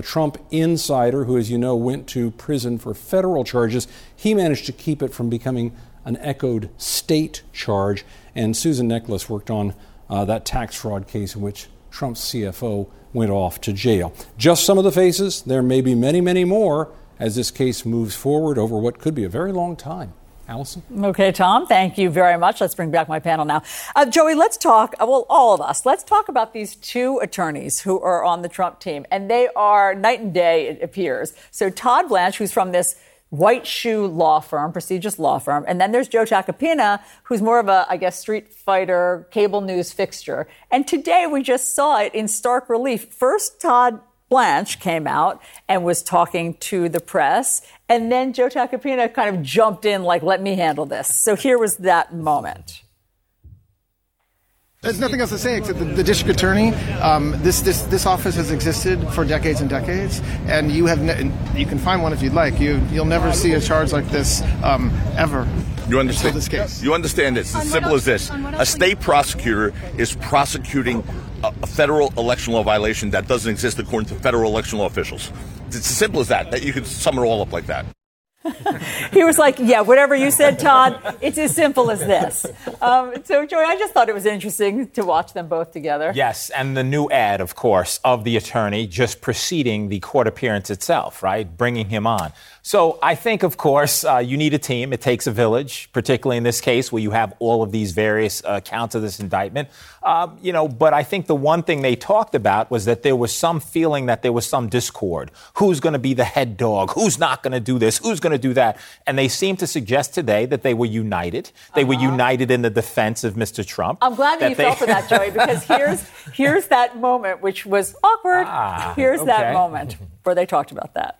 a Trump insider who, as you know, went to prison for federal charges. He managed to keep it from becoming an echoed state charge. And Susan Necheles worked on uh, that tax fraud case in which Trump's CFO went off to jail. Just some of the faces. There may be many, many more as this case moves forward over what could be a very long time. Alisyn? Okay, Tom, thank you very much. Let's bring back my panel now. Uh, Joey, let's talk, uh, well, all of us, let's talk about these two attorneys who are on the Trump team. And they are night and day, it appears. So Todd Blanche, who's from this white shoe law firm, prestigious law firm. And then there's Joe Tacopina, who's more of a, I guess, street fighter, cable news fixture. And today we just saw it in stark relief. First, Todd Blanche came out and was talking to the press. And then Joe Tacopina kind of jumped in, like, let me handle this. So here was that moment. There's nothing else to say except the, the district attorney. Um, this this this office has existed for decades and decades, and you have ne- you can find one if you'd like. You you'll never see a charge like this um, ever. You understand this case. You understand this. It's as simple as this. A state prosecutor is prosecuting a, a federal election law violation that doesn't exist according to federal election law officials. It's as simple as that. That you could sum it all up like that. *laughs* he was like, "Yeah, whatever you said, Todd. It's as simple as this." Um, so, Joy, I just thought it was interesting to watch them both together. Yes, and the new ad, of course, of the attorney just preceding the court appearance itself, right, bringing him on. So I think, of course, uh, you need a team. It takes a village, particularly in this case where you have all of these various uh, counts of this indictment. Um, you know, but I think the one thing they talked about was that there was some feeling that there was some discord. Who's going to be the head dog? Who's not going to do this? Who's going to do that? And they seem to suggest today that they were united. They uh-huh. were united in the defense of Mr. Trump. I'm glad that, that you they... fell for that, Joey, because here's here's that moment which was awkward. Ah, here's okay. that moment where they talked about that.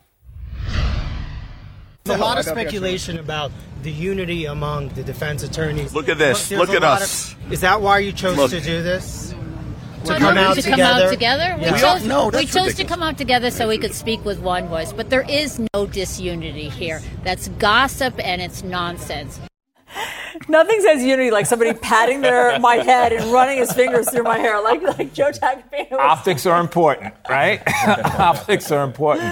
There's a lot of speculation about the unity among the defense attorneys. Look at this. There's Look at us. Of, is that why you chose Look. to do this? To, come, out to come out together. We chose, no, we chose to come out together so we could speak with one voice. But there is no disunity here. That's gossip and it's nonsense. Nothing says unity like somebody patting their my head and running his fingers through my hair, like like Joe Tacopina. Optics are important, right? *laughs* Optics are important.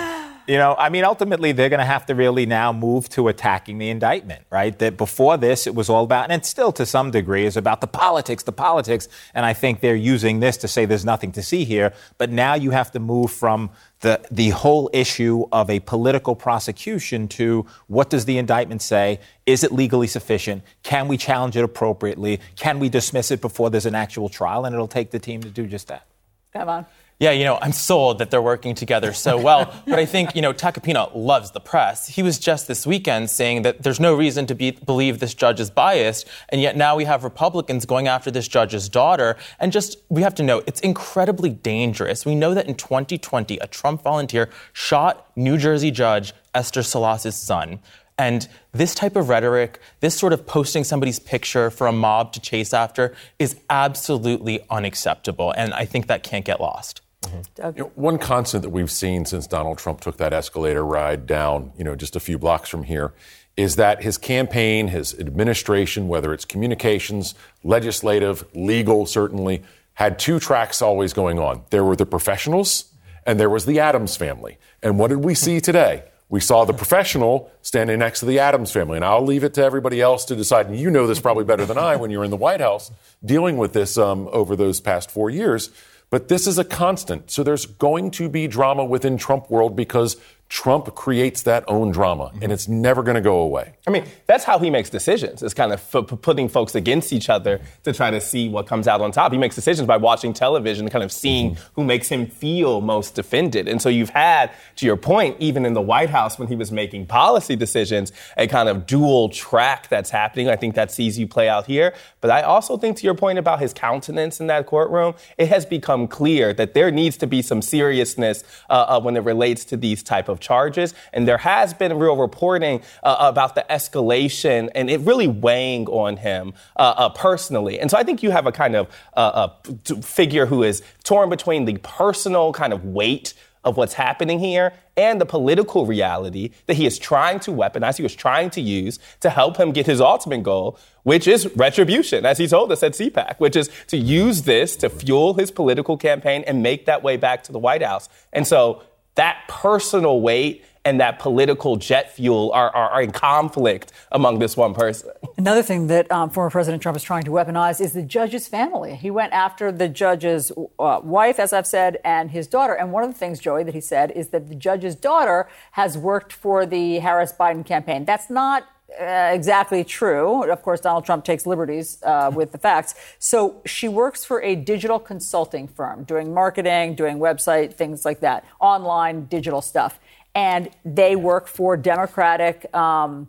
You know, I mean, ultimately, they're going to have to really now move to attacking the indictment, right? That before this, it was all about, and still to some degree, is about the politics, the politics. And I think they're using this to say there's nothing to see here. But now you have to move from the, the whole issue of a political prosecution to what does the indictment say? Is it legally sufficient? Can we challenge it appropriately? Can we dismiss it before there's an actual trial? And it'll take the team to do just that. Come on. Yeah, you know, I'm sold that they're working together so well. *laughs* but I think, you know, Tacopina loves the press. He was just this weekend saying that there's no reason to be, believe this judge is biased. And yet now we have Republicans going after this judge's daughter. And just, we have to know, it's incredibly dangerous. We know that in 2020, a Trump volunteer shot New Jersey judge Esther Salas's son. And this type of rhetoric, this sort of posting somebody's picture for a mob to chase after, is absolutely unacceptable. And I think that can't get lost. Mm-hmm. You know, one constant that we've seen since Donald Trump took that escalator ride down, you know, just a few blocks from here, is that his campaign, his administration, whether it's communications, legislative, legal, certainly, had two tracks always going on. There were the professionals, and there was the Addams family. And what did we see *laughs* today? We saw the professional standing next to the Addams family. And I'll leave it to everybody else to decide. And you know this probably better than I when you were in the White House dealing with this um, over those past four years. But this is a constant. So there's going to be drama within Trump world because Trump creates that own drama, and it's never going to go away. I mean, that's how he makes decisions. It's kind of f- putting folks against each other to try to see what comes out on top. He makes decisions by watching television, kind of seeing mm-hmm. who makes him feel most defended. And so you've had, to your point, even in the White House when he was making policy decisions, a kind of dual track that's happening. I think that sees you play out here. But I also think, to your point about his countenance in that courtroom, it has become clear that there needs to be some seriousness uh, uh, when it relates to these type of of charges. And there has been real reporting uh, about the escalation and it really weighing on him uh, uh, personally. And so I think you have a kind of uh, a figure who is torn between the personal kind of weight of what's happening here and the political reality that he is trying to weaponize, he was trying to use to help him get his ultimate goal, which is retribution, as he told us at CPAC, which is to use this to fuel his political campaign and make that way back to the White House. And so that personal weight and that political jet fuel are, are, are, in conflict among this one person. Another thing that um, former President Trump is trying to weaponize is the judge's family. He went after the judge's uh, wife, as I've said, and his daughter. And one of the things, Joey, that he said is that the judge's daughter has worked for the Harris Biden campaign. That's not uh, exactly true. Of course, Donald Trump takes liberties uh, with the facts. So she works for a digital consulting firm, doing marketing, doing website, things like that, online digital stuff. And they work for Democratic um,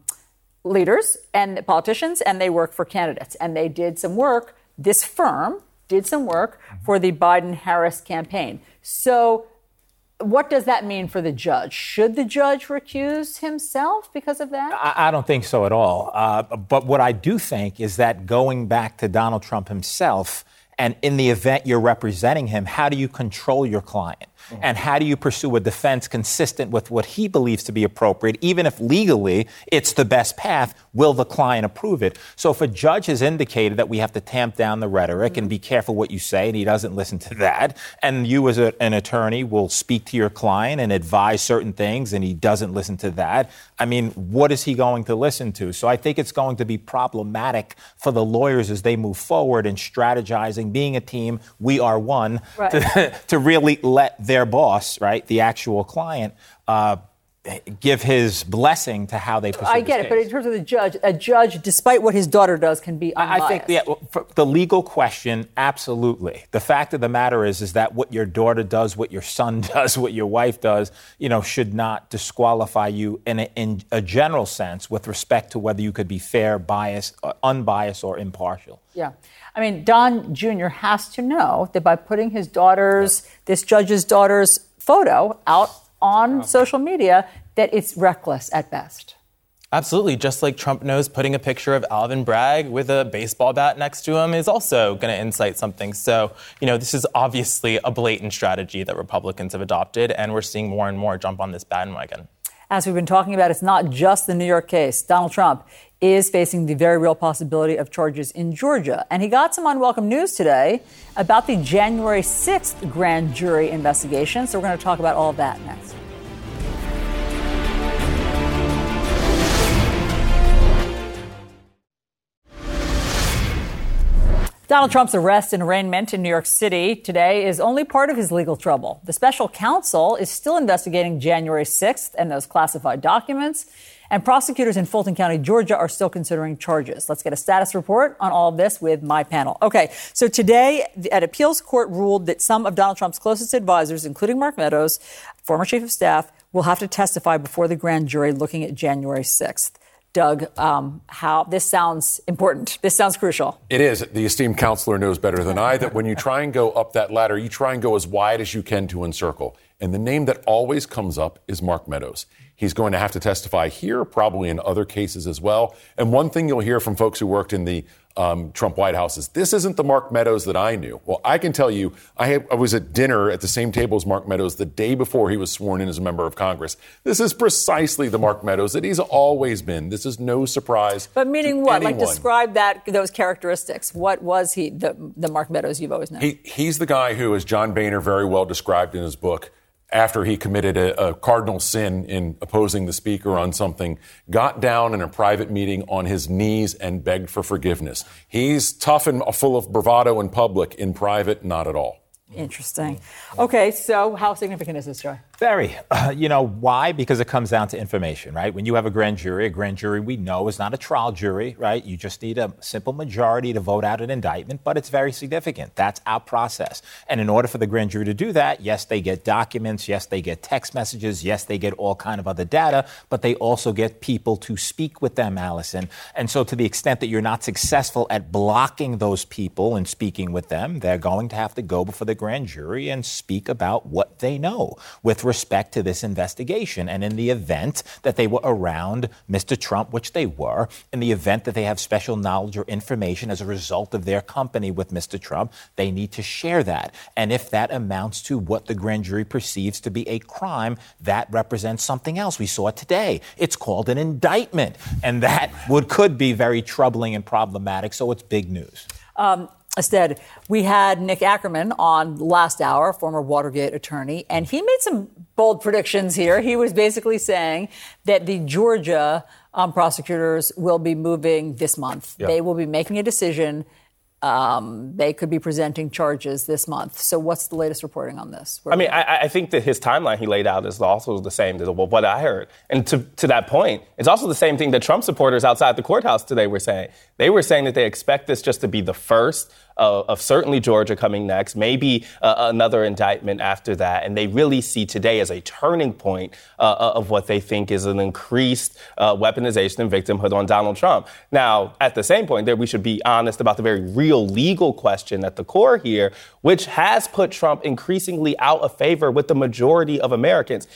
leaders and politicians, and they work for candidates. And they did some work. This firm did some work for the Biden Harris campaign. So what does that mean for the judge? Should the judge recuse himself because of that? I, I don't think so at all. Uh, but what I do think is that going back to Donald Trump himself And in the event you're representing him, how do you control your client? Mm-hmm. And how do you pursue a defense consistent with what he believes to be appropriate, even if legally it's the best path? Will the client approve it? So if a judge has indicated that we have to tamp down the rhetoric mm-hmm. and be careful what you say, and he doesn't listen to that, and you as a, an attorney will speak to your client and advise certain things, and he doesn't listen to that, I mean, what is he going to listen to? So I think it's going to be problematic for the lawyers as they move forward in strategizing, being a team, we are one, right. to, *laughs* to really let their boss, right, the actual client, uh, give his blessing to how they pursue I get it, but in terms of the judge, a judge, despite what his daughter does, can be unbiased. I think yeah, the legal question, absolutely. The fact of the matter is, is that what your daughter does, what your son *laughs* does, what your wife does, you know, should not disqualify you in a, in a general sense with respect to whether you could be fair, biased, unbiased, or impartial. Yeah. I mean, Don Jr. has to know that by putting his daughter's, this judge's daughter's photo out on social media that it's reckless at best. Absolutely. Just like Trump knows putting a picture of Alvin Bragg with a baseball bat next to him is also going to incite something. So, you know, this is obviously a blatant strategy that Republicans have adopted, and we're seeing more and more jump on this bandwagon. As we've been talking about, it's not just the New York case. Donald Trump is facing the very real possibility of charges in Georgia. And he got some unwelcome news today about the January 6th grand jury investigation. So we're going to talk about all that next. Donald Trump's arrest and arraignment in New York City today is only part of his legal trouble. The special counsel is still investigating January 6th and those classified documents. And prosecutors in Fulton County, Georgia are still considering charges. Let's get a status report on all of this with my panel. Okay, so today, at appeals court ruled that some of Donald Trump's closest advisors, including Mark Meadows, former chief of staff, will have to testify before the grand jury looking at January 6th. Doug, um, how this sounds important. This sounds crucial. It is. The esteemed counselor knows better than I that when you try and go up that ladder, you try and go as wide as you can to encircle. And the name that always comes up is Mark Meadows. He's going to have to testify here, probably in other cases as well. And one thing you'll hear from folks who worked in the um, Trump White House is this isn't the Mark Meadows that I knew. Well, I can tell you, I, have, I, was at dinner at the same table as Mark Meadows the day before he was sworn in as a member of Congress. This is precisely the Mark Meadows that he's always been. This is no surprise. But meaning what? Anyone. Like describe that those characteristics. What was he? The, the Mark Meadows you've always known. He, he's the guy who, as John Boehner very well described in his book after he committed a, a, cardinal sin in opposing the speaker on something, got down in a private meeting on his knees and begged for forgiveness. He's tough and full of bravado in public. In private, not at all. Interesting. Okay, so how significant is this, Joy? Very. Uh, you know, why? Because it comes down to information, right? When you have a grand jury, a grand jury we know is not a trial jury, right? You just need a simple majority to vote out an indictment, but it's very significant. That's our process. And in order for the grand jury to do that, yes, they get documents, yes, they get text messages, yes, they get all kind of other data, but they also get people to speak with them, Alisyn. And so to the extent that you're not successful at blocking those people and speaking with them, they're going to have to go before the grand jury and speak about what they know with respect to this investigation. And in the event that they were around Mr. Trump, which they were, in the event that they have special knowledge or information as a result of their company with Mr. Trump, they need to share that. And if that amounts to what the grand jury perceives to be a crime, that represents something else. We saw it today. It's called an indictment. And that would could be very troubling and problematic. So it's big news. Um, Astead, we had Nick Ackerman on last hour, former Watergate attorney, and he made some bold predictions here. He was basically saying that the Georgia um, prosecutors will be moving this month. They will be making a decision um, they could be presenting charges this month. So, what's the latest reporting on this? Where I mean, I, I, think that his timeline he laid out is also the same as what I heard. And to, to that point, it's also the same thing that Trump supporters outside the courthouse today were saying. They were saying that they expect this just to be the first of, of certainly Georgia coming next, maybe uh, another indictment after that. And they really see today as a turning point uh, uh of what they think is an increased uh, weaponization and victimhood on Donald Trump. Now, at the same point, there we should be honest about the very real legal question at the core here, which has put Trump increasingly out of favor with the majority of Americans.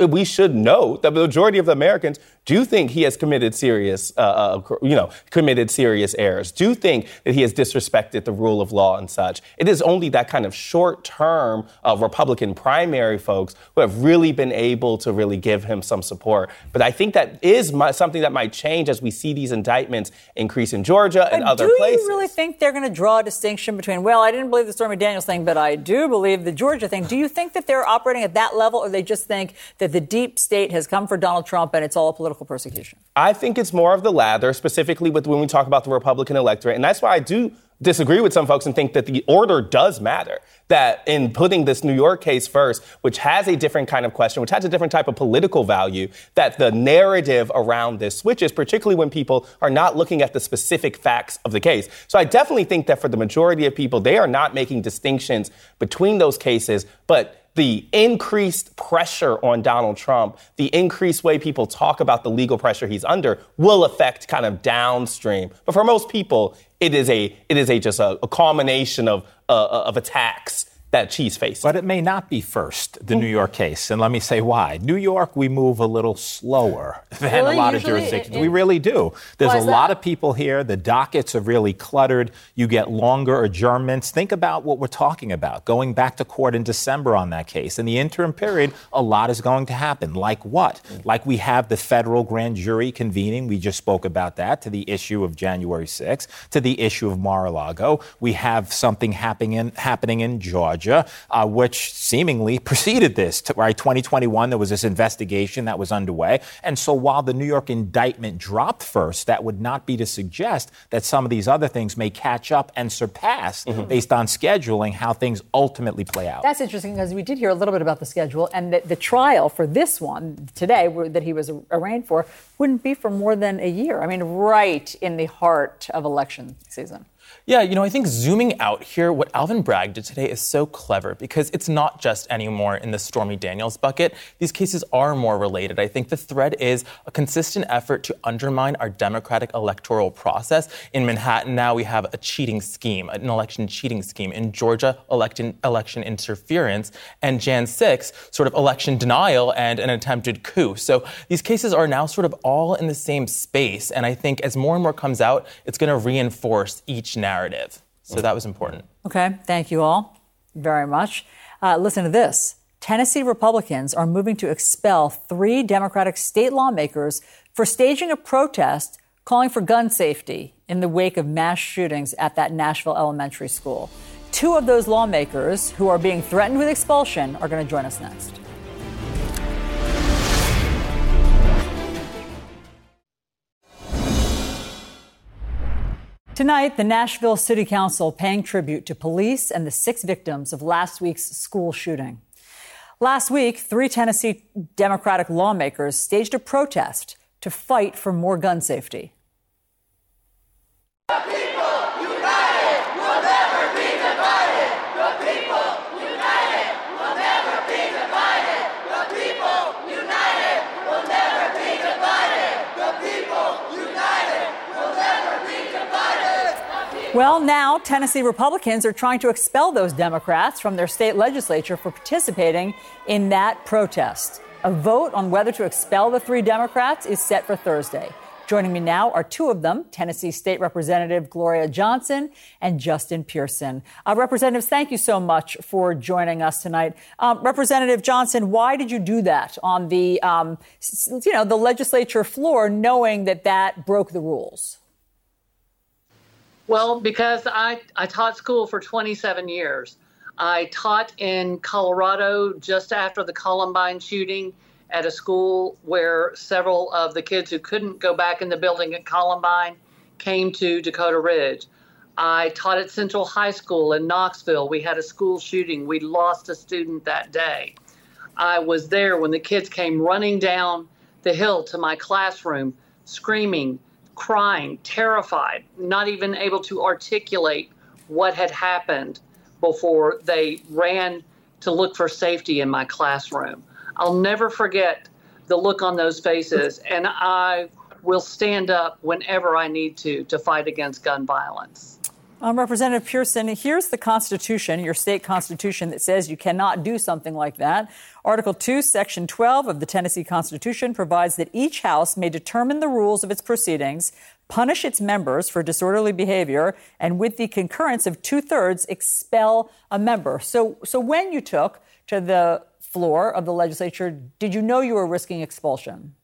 We should note that the majority of Americans do you think he has committed serious, uh, uh, you know, committed serious errors, do you think that he has disrespected the rule of law and such. It is only that kind of short-term uh, Republican primary folks who have really been able to really give him some support. But I think that is my, something that might change as we see these indictments increase in Georgia but and other do places. Do you really think they're going to draw a distinction between, well, I didn't believe the Stormy Daniels thing, but I do believe the Georgia thing? Do you think that they're operating at that level, or they just think that the deep state has come for Donald Trump and it's all a political persecution? I think it's more of the latter, specifically with when we talk about the Republican electorate. And that's why I do disagree with some folks and think that the order does matter. That in putting this New York case first, which has a different kind of question, which has a different type of political value, that the narrative around this switches, particularly when people are not looking at the specific facts of the case. So I definitely think that for the majority of people, they are not making distinctions between those cases, but the increased pressure on Donald Trump, the increased way people talk about the legal pressure he's under will affect kind of downstream. But for most people, it is a it is a just a, a culmination of uh, of attacks that she's facing. But it may not be first, the New York case. And let me say why. New York, we move a little slower *laughs* than really? a lot of jurisdictions. it, we really do. There's a lot that? of people here. The dockets are really cluttered. You get longer adjournments. Think about what we're talking about. Going back to court in December on that case. In the interim period, a lot is going to happen. Like what? Like we have the federal grand jury convening. We just spoke about that to the issue of January 6th, to the issue of Mar-a-Lago. We have something happening in, happening in Georgia. Uh, which seemingly preceded this. Right, 2021, there was this investigation that was underway, and so while the New York indictment dropped first, that would not be to suggest that some of these other things may catch up and surpass, mm-hmm. based on scheduling, how things ultimately play out. That's interesting because we did hear a little bit about the schedule, and the, the trial for this one today that he was arraigned for wouldn't be for more than a year. I mean, right in the heart of election season. Yeah, you know, I think zooming out here, what Alvin Bragg did today is so clever because it's not just anymore in the Stormy Daniels bucket. These cases are more related. I think the thread is a consistent effort to undermine our democratic electoral process. In Manhattan now, we have a cheating scheme, an election cheating scheme. In Georgia, election, election interference. And Jan 6, sort of election denial and an attempted coup. So these cases are now sort of all in the same space. And I think as more and more comes out, it's going to reinforce each narrative. So that was important. Okay, thank you all very much. Uh, listen to this. Tennessee Republicans are moving to expel three Democratic state lawmakers for staging a protest calling for gun safety in the wake of mass shootings at that Nashville elementary school. Two of those lawmakers who are being threatened with expulsion are going to join us next. Tonight, the Nashville City Council paying tribute to police and the six victims of last week's school shooting. Last week, three Tennessee Democratic lawmakers staged a protest to fight for more gun safety. Well, now Tennessee Republicans are trying to expel those Democrats from their state legislature for participating in that protest. A vote on whether to expel the three Democrats is set for Thursday. Joining me now are two of them Tennessee State Representative Gloria Johnson and Justin Pearson. Uh, Representatives, thank you so much for joining us tonight. Um, Representative Johnson, why did you do that on the, um, you know, the legislature floor, knowing that that broke the rules? Well, because I, I taught school for 27 years. I taught in Colorado just after the Columbine shooting at a school where several of the kids who couldn't go back in the building at Columbine came to Dakota Ridge. I taught at Central High School in Knoxville. We had a school shooting. We lost a student that day. I was there when the kids came running down the hill to my classroom, screaming, crying, terrified, not even able to articulate what had happened before they ran to look for safety in my classroom. I'll never forget the look on those faces, and I will stand up whenever I need to to fight against gun violence. Um, Representative Pearson, here's the Constitution, your state Constitution, that says you cannot do something like that. Article 2, Section 12 of the Tennessee Constitution provides that each House may determine the rules of its proceedings, punish its members for disorderly behavior, and with the concurrence of two thirds, expel a member. So, so when you took to the floor of the legislature, did you know you were risking expulsion?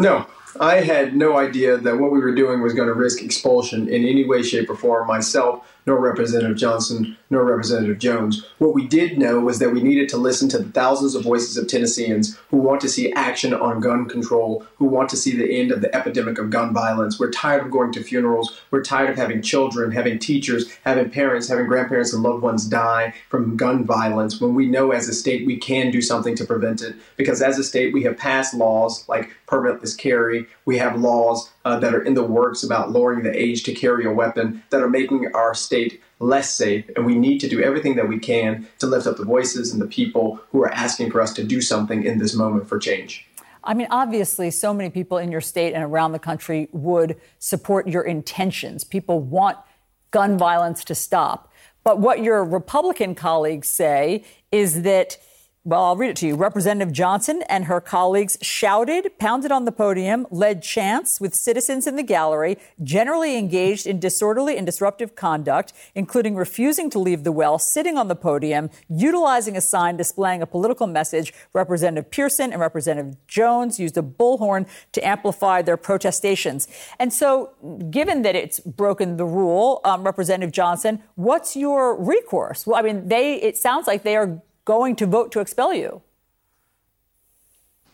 No, I had no idea that what we were doing was going to risk expulsion in any way, shape, or form. Myself nor Representative Johnson, nor Representative Jones. What we did know was that we needed to listen to the thousands of voices of Tennesseans who want to see action on gun control, who want to see the end of the epidemic of gun violence. We're tired of going to funerals. We're tired of having children, having teachers, having parents, having grandparents and loved ones die from gun violence when we know as a state we can do something to prevent it. Because as a state, we have passed laws like permitless carry. We have laws uh, that are in the works about lowering the age to carry a weapon that are making our state less safe. And we need to do everything that we can to lift up the voices and the people who are asking for us to do something in this moment for change. I mean, obviously, so many people in your state and around the country would support your intentions. People want gun violence to stop. But what your Republican colleagues say is that well, I'll read it to you. Representative Johnson and her colleagues shouted, pounded on the podium, led chants with citizens in the gallery, generally engaged in disorderly and disruptive conduct, including refusing to leave the well, sitting on the podium, utilizing a sign displaying a political message. Representative Pearson and Representative Jones used a bullhorn to amplify their protestations. And so, given that it's broken the rule, um, Representative Johnson, what's your recourse? Well, I mean, they, it sounds like they are going to vote to expel you?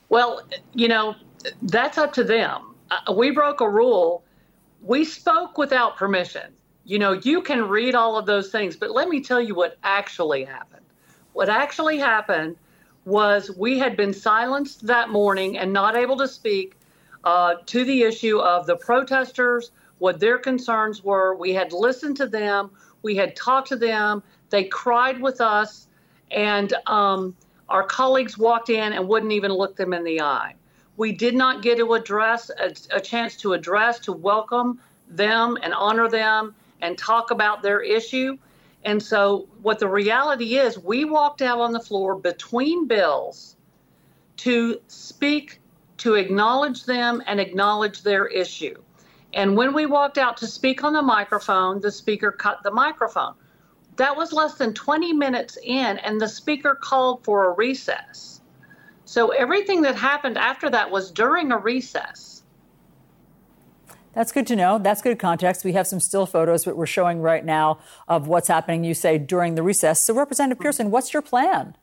Well, you know, that's up to them. Uh, we broke a rule. We spoke without permission. You know, you can read all of those things, but let me tell you what actually happened. What actually happened was we had been silenced that morning and not able to speak uh, to the issue of the protesters, what their concerns were. We had listened to them, we had talked to them, they cried with us and um, our colleagues walked in and wouldn't even look them in the eye. We did not get to address a, a chance to address, to welcome them and honor them and talk about their issue. And so, what the reality is, we walked out on the floor between bills to speak, to acknowledge them and acknowledge their issue. And when we walked out to speak on the microphone, the speaker cut the microphone. That was less than 20 minutes in, and the speaker called for a recess. So everything that happened after that was during a recess. That's good to know. That's good context. We have some still photos that we're showing right now of what's happening, you say, during the recess. So, Representative Pearson, what's your plan?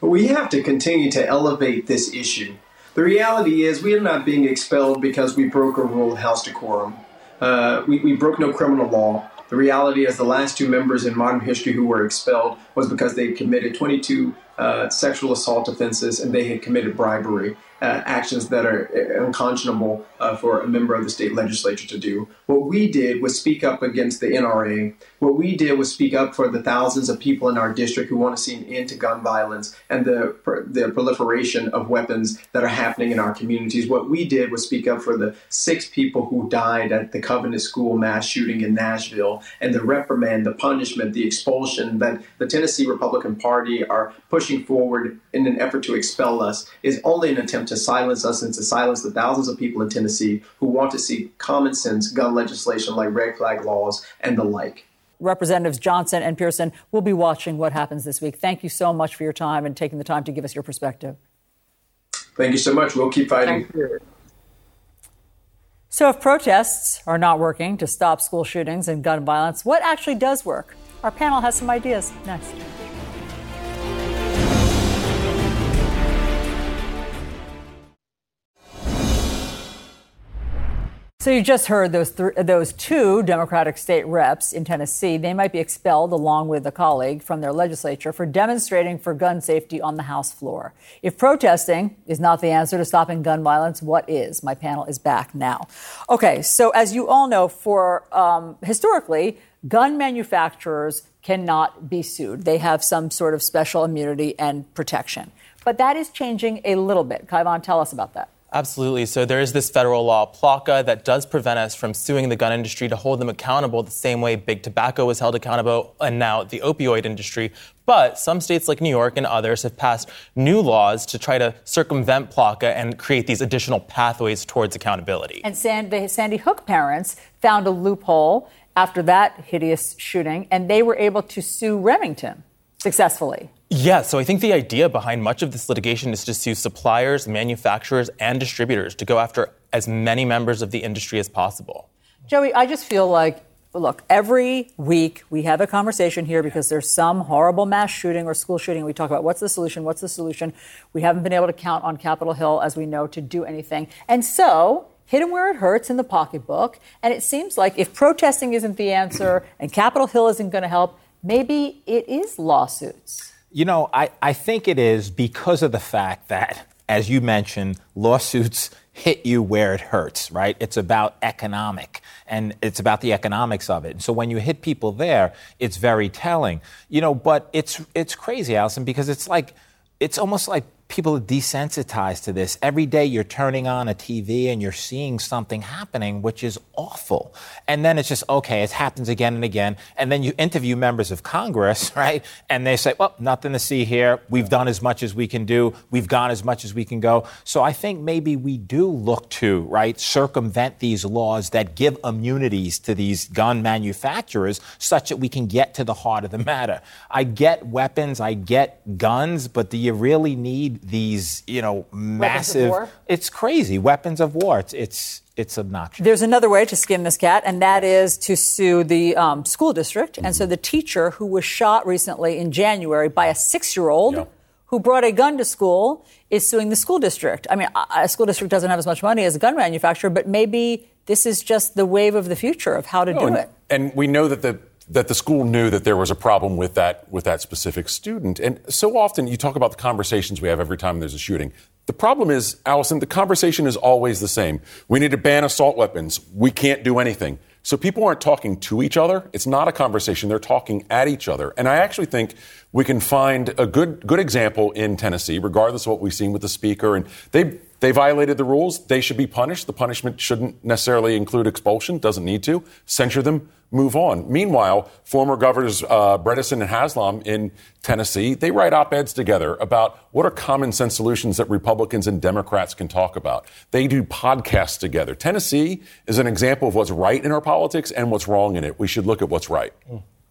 We have to continue to elevate this issue. The reality is, we are not being expelled because we broke a rule of House decorum. Uh, we, we broke no criminal law. The reality is the last two members in modern history who were expelled was because they committed 22 uh, sexual assault offenses and they had committed bribery uh, actions that are uh, unconscionable uh, for a member of the state legislature to do. What we did was speak up against the NRA. What we did was speak up for the thousands of people in our district who want to see an end to gun violence and the, the proliferation of weapons that are happening in our communities. What we did was speak up for the six people who died at the Covenant School mass shooting in Nashville and the reprimand, the punishment, the expulsion that the Tennessee Republican Party are pushing forward in an effort to expel us is only an attempt to silence us and to silence the thousands of people in Tennessee who want to see common sense gun legislation like red flag laws and the like. Representatives Johnson and Pearson will be watching what happens this week. Thank you so much for your time and taking the time to give us your perspective. Thank you so much. We'll keep fighting. So, if protests are not working to stop school shootings and gun violence, what actually does work? Our panel has some ideas next. So you just heard those th- those two Democratic state reps in Tennessee. They might be expelled along with a colleague from their legislature for demonstrating for gun safety on the House floor. If protesting is not the answer to stopping gun violence, what is? My panel is back now. Okay, so as you all know, for um, historically, gun manufacturers cannot be sued. They have some sort of special immunity and protection. But that is changing a little bit. Kaivan, tell us about that. Absolutely. So there is this federal law, PLCAA, that does prevent us from suing the gun industry to hold them accountable the same way big tobacco was held accountable and now the opioid industry. But some states like New York and others have passed new laws to try to circumvent PLCAA and create these additional pathways towards accountability. And the Sandy Hook parents found a loophole after that hideous shooting, and they were able to sue Remington successfully. Yeah, so I think the idea behind much of this litigation is to sue suppliers, manufacturers, and distributors to go after as many members of the industry as possible. Joey, I just feel like, look, every week we have a conversation here because there's some horrible mass shooting or school shooting. We talk about what's the solution, what's the solution. We haven't been able to count on Capitol Hill, as we know, to do anything. And so, hit them where it hurts in the pocketbook. And it seems like if protesting isn't the answer and Capitol Hill isn't going to help, maybe it is lawsuits. You know, I, I think it is because of the fact that, as you mentioned, lawsuits hit you where it hurts, right? It's about economic and it's about the economics of it. And So when you hit people there, it's very telling. You know, but it's it's crazy, Alisyn, because it's like it's almost like people are desensitized to this. Every day you're turning on a TV and you're seeing something happening, which is awful. And then it's just, okay, it happens again and again. And then you interview members of Congress, *laughs* right? And they say, well, nothing to see here. We've done as much as we can do. We've gone as much as we can go. So I think maybe we do look to, right, circumvent these laws that give immunities to these gun manufacturers such that we can get to the heart of the matter. I get weapons, I get guns, but do you really need these, you know, massive. It's crazy. Weapons of war. It's, it's, it's obnoxious. There's another way to skin this cat, and that is to sue the um, school district. Mm-hmm. And so the teacher who was shot recently in January by a six year old who brought a gun to school is suing the school district. I mean, a school district doesn't have as much money as a gun manufacturer, but maybe this is just the wave of the future of how to do and, it. And we know that the that the school knew that there was a problem with that with that specific student. And so often you talk about the conversations we have every time there's a shooting. The problem is, Alisyn, the conversation is always the same. We need to ban assault weapons. We can't do anything. So people aren't talking to each other. It's not a conversation. They're talking at each other. And I actually think we can find a good good example in Tennessee, regardless of what we've seen with the speaker. And they they violated the rules. They should be punished. The punishment shouldn't necessarily include expulsion. Doesn't need to. Censure them move on. Meanwhile, former governors uh, Bredesen and Haslam in Tennessee, they write op-eds together about what are common sense solutions that Republicans and Democrats can talk about. They do podcasts together. Tennessee is an example of what's right in our politics and what's wrong in it. We should look at what's right.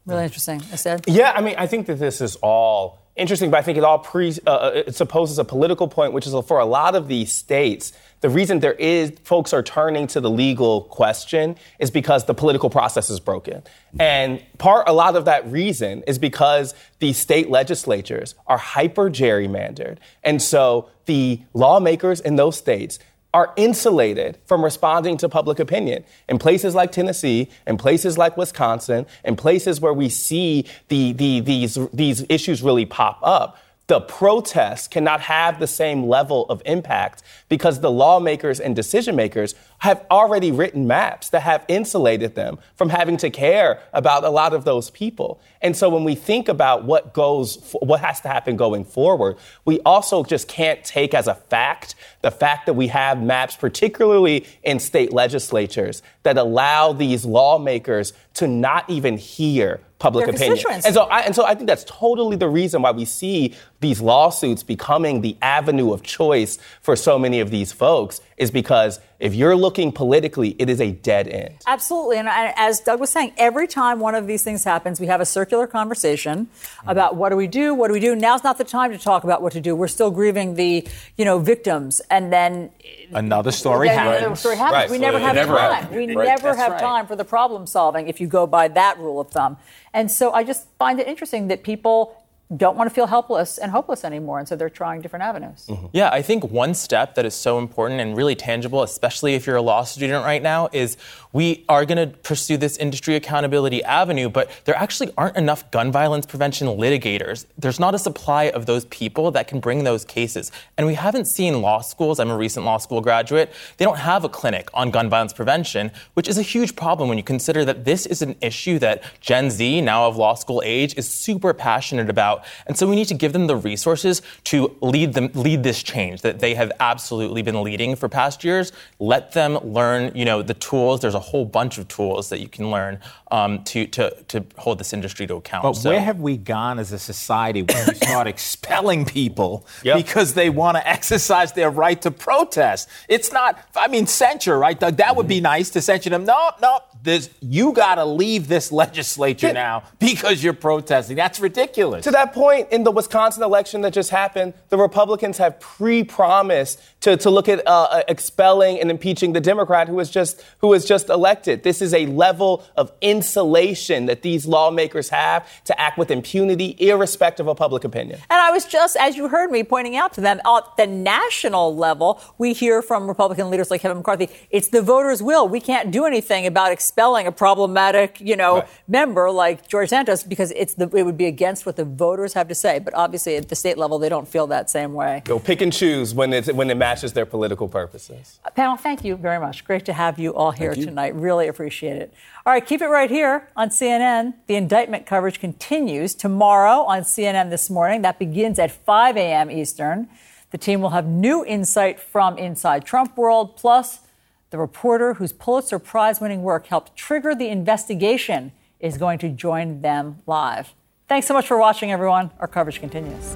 Really interesting. I said. Yeah, I mean, I think that this is all interesting, but I think it all pre uh, it supposes a political point, which is for a lot of these states the reason there is folks are turning to the legal question is because the political process is broken. And part a lot of that reason is because the state legislatures are hyper gerrymandered. And so the lawmakers in those states are insulated from responding to public opinion. In places like Tennessee, in places like Wisconsin, in places where we see the, the, these, these issues really pop up, the protests cannot have the same level of impact because the lawmakers and decision makers have already written maps that have insulated them from having to care about a lot of those people. And so when we think about what goes, what has to happen going forward, we also just can't take as a fact the fact that we have maps, particularly in state legislatures, that allow these lawmakers to not even hear public Their opinion. And so, I, and so I think that's totally the reason why we see these lawsuits becoming the avenue of choice for so many of these folks is because if you're looking politically, it is a dead end. Absolutely. And as Doug was saying, every time one of these things happens, we have a circular conversation mm-hmm. about what do we do? What do we do? Now's not the time to talk about what to do. We're still grieving the, you know, victims. And then another story happens. Another story happens. Right. We never have never time. happens. We Right. never That's have right. time for the problem solving if you go by that rule of thumb. And so I just find it interesting that people don't want to feel helpless and hopeless anymore. And so they're trying different avenues. Mm-hmm. Yeah, I think one step that is so important and really tangible, especially if you're a law student right now, is we are going to pursue this industry accountability avenue, but there actually aren't enough gun violence prevention litigators. There's not a supply of those people that can bring those cases. And we haven't seen law schools, I'm a recent law school graduate, they don't have a clinic on gun violence prevention, which is a huge problem when you consider that this is an issue that Gen Z, now of law school age, is super passionate about out. And so we need to give them the resources to lead them lead this change that they have absolutely been leading for past years. Let them learn, you know, the tools. There's a whole bunch of tools that you can learn um, to, to to hold this industry to account. But So- where have we gone as a society when we start *coughs* expelling people Yep. because they want to exercise their right to protest? It's not, I mean, censure, right, Doug? That would Mm-hmm. be nice to censure them. No, no, there's, you got to leave this legislature now because you're protesting. That's ridiculous. To that point, in the Wisconsin election that just happened, the Republicans have pre-promised to, to look at uh, expelling and impeaching the Democrat who was just who was just elected. This is a level of insulation that these lawmakers have to act with impunity, irrespective of public opinion. And I was just, as you heard me pointing out to them, at the national level, we hear from Republican leaders like Kevin McCarthy, it's the voters' will. We can't do anything about expelling a problematic, you know, member like George Santos because it's the, it would be against what the voters have to say. But obviously, at the state level, they don't feel that same way. They'll pick and choose when it when it matches their political purposes. Uh, Panel, thank you very much. Great to have you all here you. tonight. Really appreciate it. All right, keep it right here on CNN. The indictment coverage continues tomorrow on CNN this morning. That begins at 5 a.m. Eastern. The team will have new insight from inside Trump world, plus the reporter whose Pulitzer Prize winning work helped trigger the investigation is going to join them live. Thanks so much for watching, everyone. Our coverage continues.